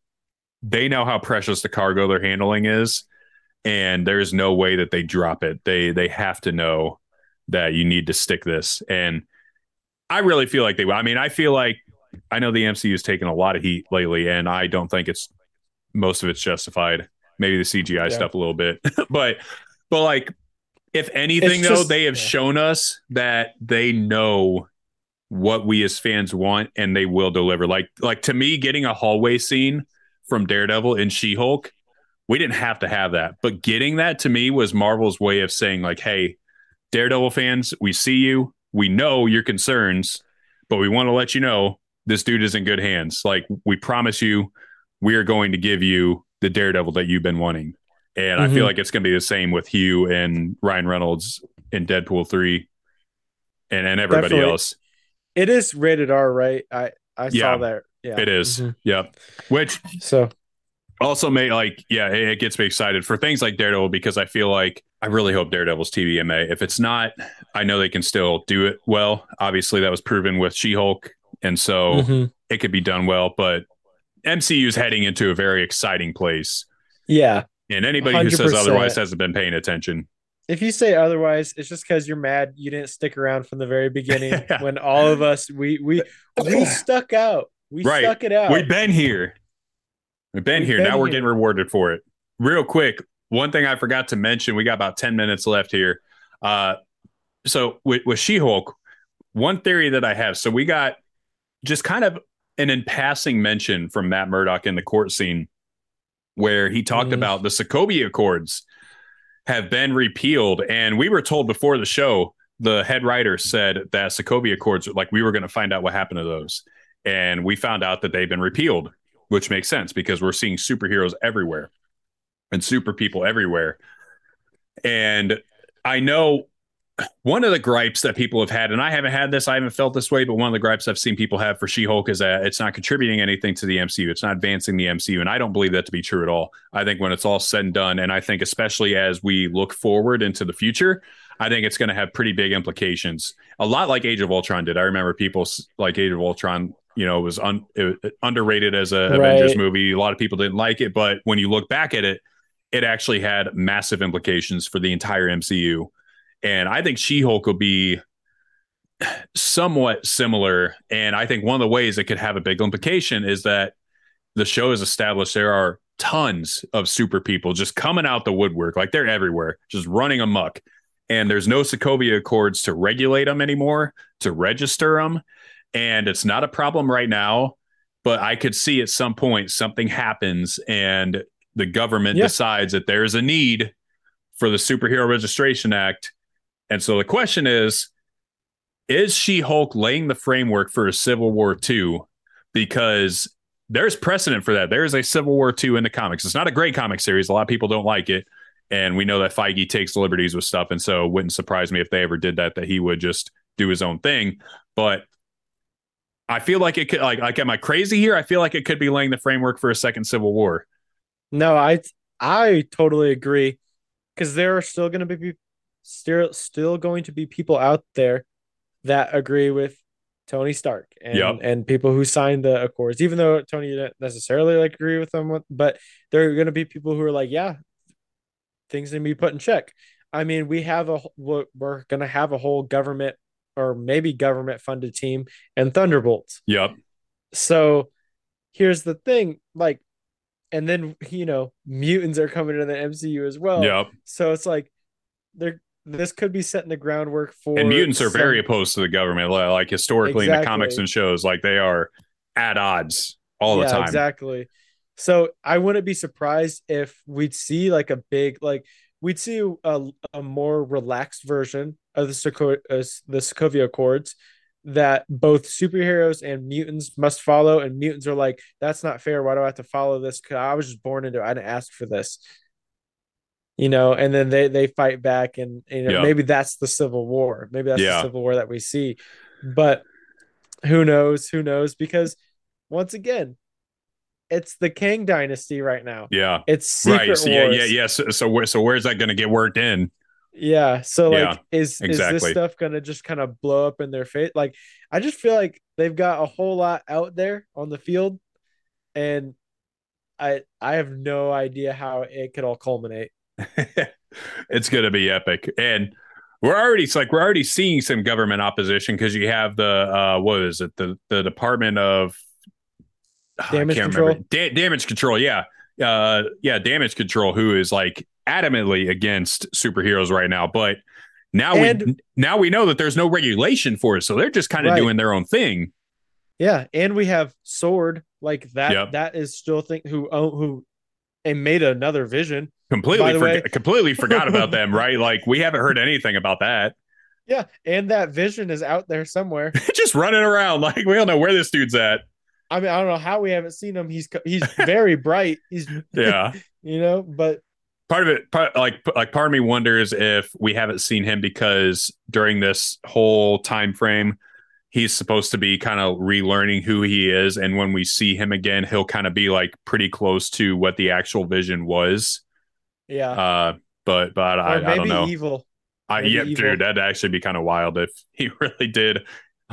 Speaker 1: they know how precious the cargo they're handling is, and there's no way that they drop it. They they have to know that you need to stick this. And I really feel like they. will. I mean, I feel like I know the MCU has taken a lot of heat lately, and I don't think it's most of it's justified maybe the CGI yeah. stuff a little bit, but but like if anything it's though, just, they have yeah. shown us that they know what we as fans want and they will deliver. Like like to me, getting a hallway scene from Daredevil and She Hulk, we didn't have to have that, but getting that to me was Marvel's way of saying like, hey, Daredevil fans, we see you, we know your concerns, but we want to let you know this dude is in good hands. Like we promise you, we are going to give you the Daredevil that you've been wanting. And mm-hmm. I feel mm-hmm. like it's going to be the same with Hugh and Ryan Reynolds in Deadpool 3 and, and everybody Definitely. else.
Speaker 2: It is rated R, right? I, I yeah, saw that.
Speaker 1: Yeah. It is. Mm-hmm. Yep. Which
Speaker 2: so
Speaker 1: also may like, yeah, it, gets me excited for things like Daredevil because I feel like I really hope Daredevil's TVMA. If it's not, I know they can still do it well. Obviously, that was proven with She Hulk. And so mm-hmm. it could be done well, but MCU is heading into a very exciting place.
Speaker 2: Yeah.
Speaker 1: And anybody 100%. who says otherwise hasn't been paying attention.
Speaker 2: if you say otherwise, it's just because you're mad you didn't stick around from the very beginning when all of us we we we stuck out. We right. stuck it out.
Speaker 1: We've been here. We've been We've here. Been now we're getting rewarded for it. Real quick, one thing I forgot to mention. We got about ten minutes left here. Uh, so with, with She-Hulk, one theory that I have. So we got just kind of an in passing mention from Matt Murdock in the court scene where he talked mm. about the Sokovia Accords have been repealed. And we were told before the show, the head writer said that Sokovia Accords, like we were going to find out what happened to those. And we found out that they've been repealed, which makes sense because we're seeing superheroes everywhere and super people everywhere. And I know one of the gripes that people have had, and I haven't had this, I haven't felt this way, but one of the gripes I've seen people have for She Hulk is that it's not contributing anything to the MCU. It's not advancing the MCU. And I don't believe that to be true at all. I think when it's all said and done, and I think especially as we look forward into the future, I think it's going to have pretty big implications. A lot like Age of Ultron did. I remember people like Age of Ultron, you know, it was un, it, underrated as a right. Avengers movie. A lot of people didn't like it, but when you look back at it, it actually had massive implications for the entire MCU and I think She Hulk will be somewhat similar. And I think one of the ways it could have a big implication is that the show is established there are tons of super people just coming out the woodwork, like they're everywhere, just running amok. And there's no Sokovia Accords to regulate them anymore, to register them. And it's not a problem right now, but I could see at some point something happens and the government yeah. decides that there's a need for the Superhero Registration Act and so the question is Is She Hulk laying the framework for a Civil War II? Because there's precedent for that. There is a Civil War II in the comics. It's not a great comic series. A lot of people don't like it. And we know that Feige takes liberties with stuff. And so it wouldn't surprise me if they ever did that, that he would just do his own thing. But I feel like it could like like am I crazy here? I feel like it could be laying the framework for a second civil war.
Speaker 2: No, I I totally agree because there are still going to be still still going to be people out there that agree with Tony Stark and yep. and people who signed the accords, even though Tony didn't necessarily like agree with them, but there are going to be people who are like, yeah, things need to be put in check. I mean, we have a we're going to have a whole government or maybe government funded team and Thunderbolts.
Speaker 1: Yep.
Speaker 2: So here's the thing, like, and then you know mutants are coming to the MCU as well.
Speaker 1: Yep.
Speaker 2: So it's like they're this could be setting the groundwork for
Speaker 1: and mutants are some... very opposed to the government like historically exactly. in the comics and shows like they are at odds all yeah, the time
Speaker 2: exactly so i wouldn't be surprised if we'd see like a big like we'd see a, a more relaxed version of the Sokovia, uh, the Sokovia Accords that both superheroes and mutants must follow and mutants are like that's not fair why do i have to follow this because i was just born into it i didn't ask for this you know, and then they they fight back, and you know yeah. maybe that's the civil war, maybe that's yeah. the civil war that we see, but who knows? Who knows? Because once again, it's the Kang dynasty right now.
Speaker 1: Yeah,
Speaker 2: it's secret right.
Speaker 1: So, yeah, yeah, yeah. So, so where so where's that going to get worked in?
Speaker 2: Yeah. So like, is exactly. is this stuff going to just kind of blow up in their face? Like, I just feel like they've got a whole lot out there on the field, and I I have no idea how it could all culminate.
Speaker 1: it's going to be epic. And we're already it's like we're already seeing some government opposition because you have the uh what is it the the Department of
Speaker 2: damage control
Speaker 1: da- damage control yeah uh yeah damage control who is like adamantly against superheroes right now but now and, we now we know that there's no regulation for it so they're just kind of right. doing their own thing.
Speaker 2: Yeah and we have sword like that yep. that is still think who who and made another vision
Speaker 1: completely for, completely forgot about them right? Like we haven't heard anything about that.
Speaker 2: Yeah and that vision is out there somewhere.
Speaker 1: Just running around like we don't know where this dude's at.
Speaker 2: I mean i don't know how we haven't seen him. He's he's very bright. He's
Speaker 1: yeah.
Speaker 2: you know but
Speaker 1: part of it part, like like part of me wonders if we haven't seen him because during this whole time frame he's supposed to be kind of relearning who he is. And when we see him again he'll kind of be like pretty close to what the actual vision was.
Speaker 2: Yeah.
Speaker 1: Uh but but I, I, don't know.
Speaker 2: evil.
Speaker 1: I, yeah, evil. dude, that'd actually be kind of wild if he really did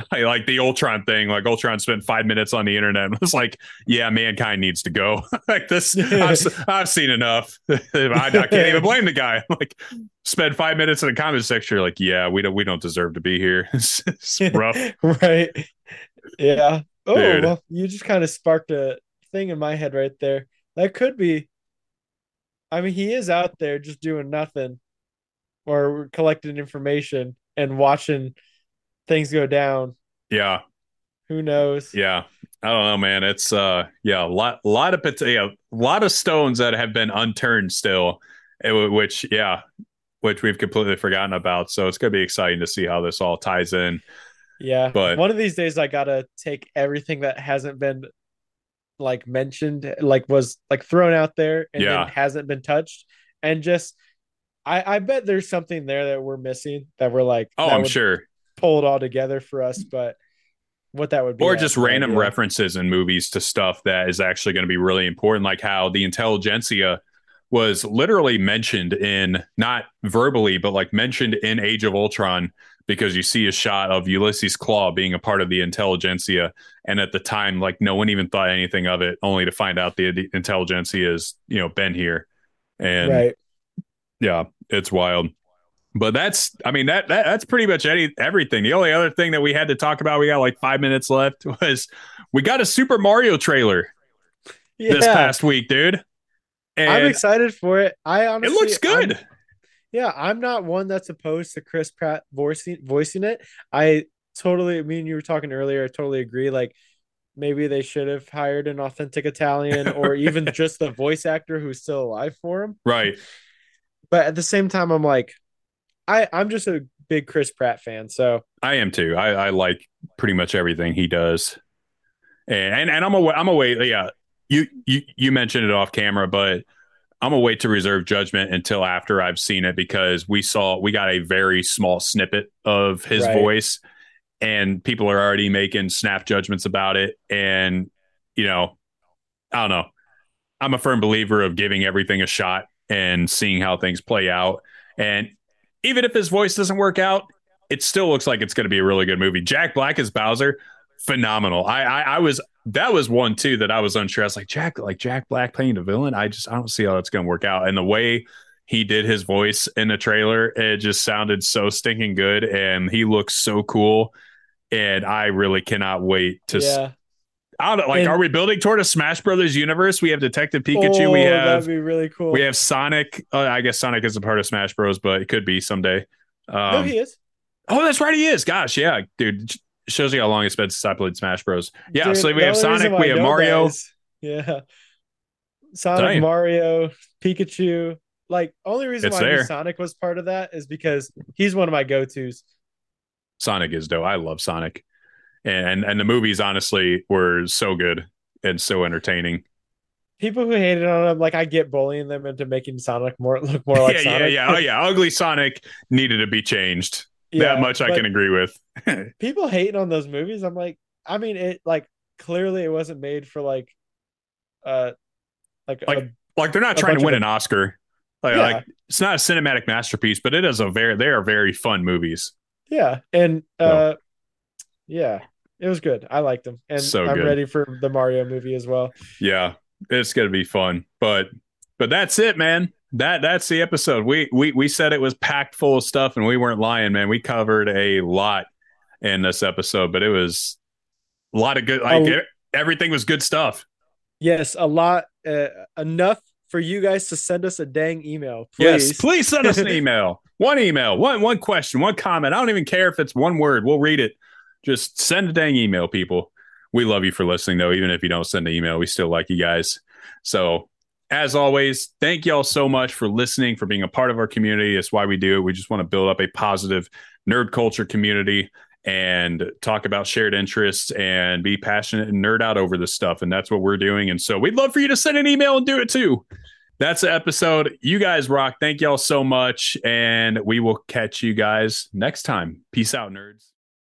Speaker 1: like the Ultron thing. Like Ultron spent five minutes on the internet and was like, "Yeah, mankind needs to go." like this, I've, I've, seen enough. I, I, can't even blame the guy. like, spend five minutes in the comment section. you're Like, yeah, we don't we don't deserve to be here. it's, it's rough,
Speaker 2: right? Yeah. Oh, Dude. well, you just kind of sparked a thing in my head right there. That could be. I mean, he is out there just doing nothing, or collecting information and watching things go down.
Speaker 1: Yeah.
Speaker 2: Who knows?
Speaker 1: Yeah. I don't know, man. It's uh yeah, a lot lot of yeah, a lot of stones that have been unturned still, eh, which yeah, which we've completely forgotten about. So it's gonna be exciting to see how this all ties in.
Speaker 2: Yeah. But one of these days I gotta take everything that hasn't been like mentioned, like was like thrown out there and yeah. hasn't been touched and just I, I bet there's something there that we're missing that we're like,
Speaker 1: oh, I'm sure
Speaker 2: pull it all together for us, but what that would be,
Speaker 1: or just random idea. references in movies to stuff that is actually going to be really important, like how the Intelligencia was literally mentioned in not verbally, but like mentioned in Age of Ultron because you see a shot of Ulysses Klaue being a part of the Intelligencia, and at the time, like no one even thought anything of it, only to find out the, the Intelligencia has you know been here, and right. yeah, it's wild. But that's, I mean, that, that that's pretty much any everything. The only other thing that we had to talk about, we got like five minutes left, was we got a Super Mario trailer yeah. this past week, dude.
Speaker 2: And I'm excited for it. I honestly,
Speaker 1: it looks good.
Speaker 2: I'm, yeah, I'm not one that's opposed to Chris Pratt voicing voicing it. I totally. I mean, you were talking earlier. I totally agree. Like maybe they should have hired an authentic Italian or even just the voice actor who's still alive for him.
Speaker 1: Right.
Speaker 2: But at the same time, I'm like, I I'm just a big Chris Pratt fan, so
Speaker 1: I am too. I, I like pretty much everything he does, and and I'm a I'm a wait. Yeah, you you you mentioned it off camera, but I'm gonna wait to reserve judgment until after I've seen it because we saw we got a very small snippet of his right. voice, and people are already making snap judgments about it, and you know, I don't know. I'm a firm believer of giving everything a shot and seeing how things play out. And even if his voice doesn't work out, it still looks like it's going to be a really good movie. Jack Black as Bowser, phenomenal. I, I, I was that was one too that I was unsure. I was like Jack, like Jack Black playing the villain. I just I don't see how that's going to work out. And the way he did his voice in the trailer, it just sounded so stinking good, and he looks so cool. And I really cannot wait to yeah. I don't like, and, are we building toward a Smash Brothers universe? We have Detective Pikachu. Oh, we have
Speaker 2: that'd be really cool.
Speaker 1: We have Sonic. Uh, I guess Sonic is a part of Smash Bros, but it could be someday.
Speaker 2: Um, no, he is.
Speaker 1: Oh, that's right, he is. Gosh, yeah, dude. Shows you how long it's been since I played Smash Bros. Yeah, dude, so we have Sonic, we have Mario.
Speaker 2: yeah, Sonic, Dang. Mario, Pikachu. Like, only reason it's why Sonic was part of that is because he's one of my go tos.
Speaker 1: Sonic is dope. I love Sonic and and the movies honestly were so good and so entertaining.
Speaker 2: People who hated on him, like I get bullying them into making Sonic more look more like
Speaker 1: yeah,
Speaker 2: Sonic.
Speaker 1: Yeah, yeah, oh yeah. Ugly Sonic needed to be changed. Yeah, that much I can agree with.
Speaker 2: people hating on those movies, I'm like, I mean, it like clearly it wasn't made for like, uh, like
Speaker 1: like a, like they're not trying to win an Oscar. Like, yeah. like it's not a cinematic masterpiece, but it is a very they are very fun movies.
Speaker 2: Yeah, and uh, so. yeah, it was good. I liked them, and so I'm good. ready for the Mario movie as well.
Speaker 1: Yeah, it's gonna be fun. But but that's it, man. That that's the episode. We we we said it was packed full of stuff, and we weren't lying, man. We covered a lot in this episode, but it was a lot of good. Like oh, everything was good stuff.
Speaker 2: Yes, a lot. Uh, enough for you guys to send us a dang email.
Speaker 1: Please. Yes, please send us an email. one email, one one question, one comment. I don't even care if it's one word. We'll read it just send a dang email, people. We love you for listening, though. Even if you don't send an email, we still like you guys. So, as always, thank y'all so much for listening, for being a part of our community. That's why we do it. We just want to build up a positive nerd culture community and talk about shared interests and be passionate and nerd out over this stuff. And that's what we're doing. And so we'd love for you to send an email and do it too. That's the episode. You guys rock. Thank y'all so much. And we will catch you guys next time. Peace out, nerds.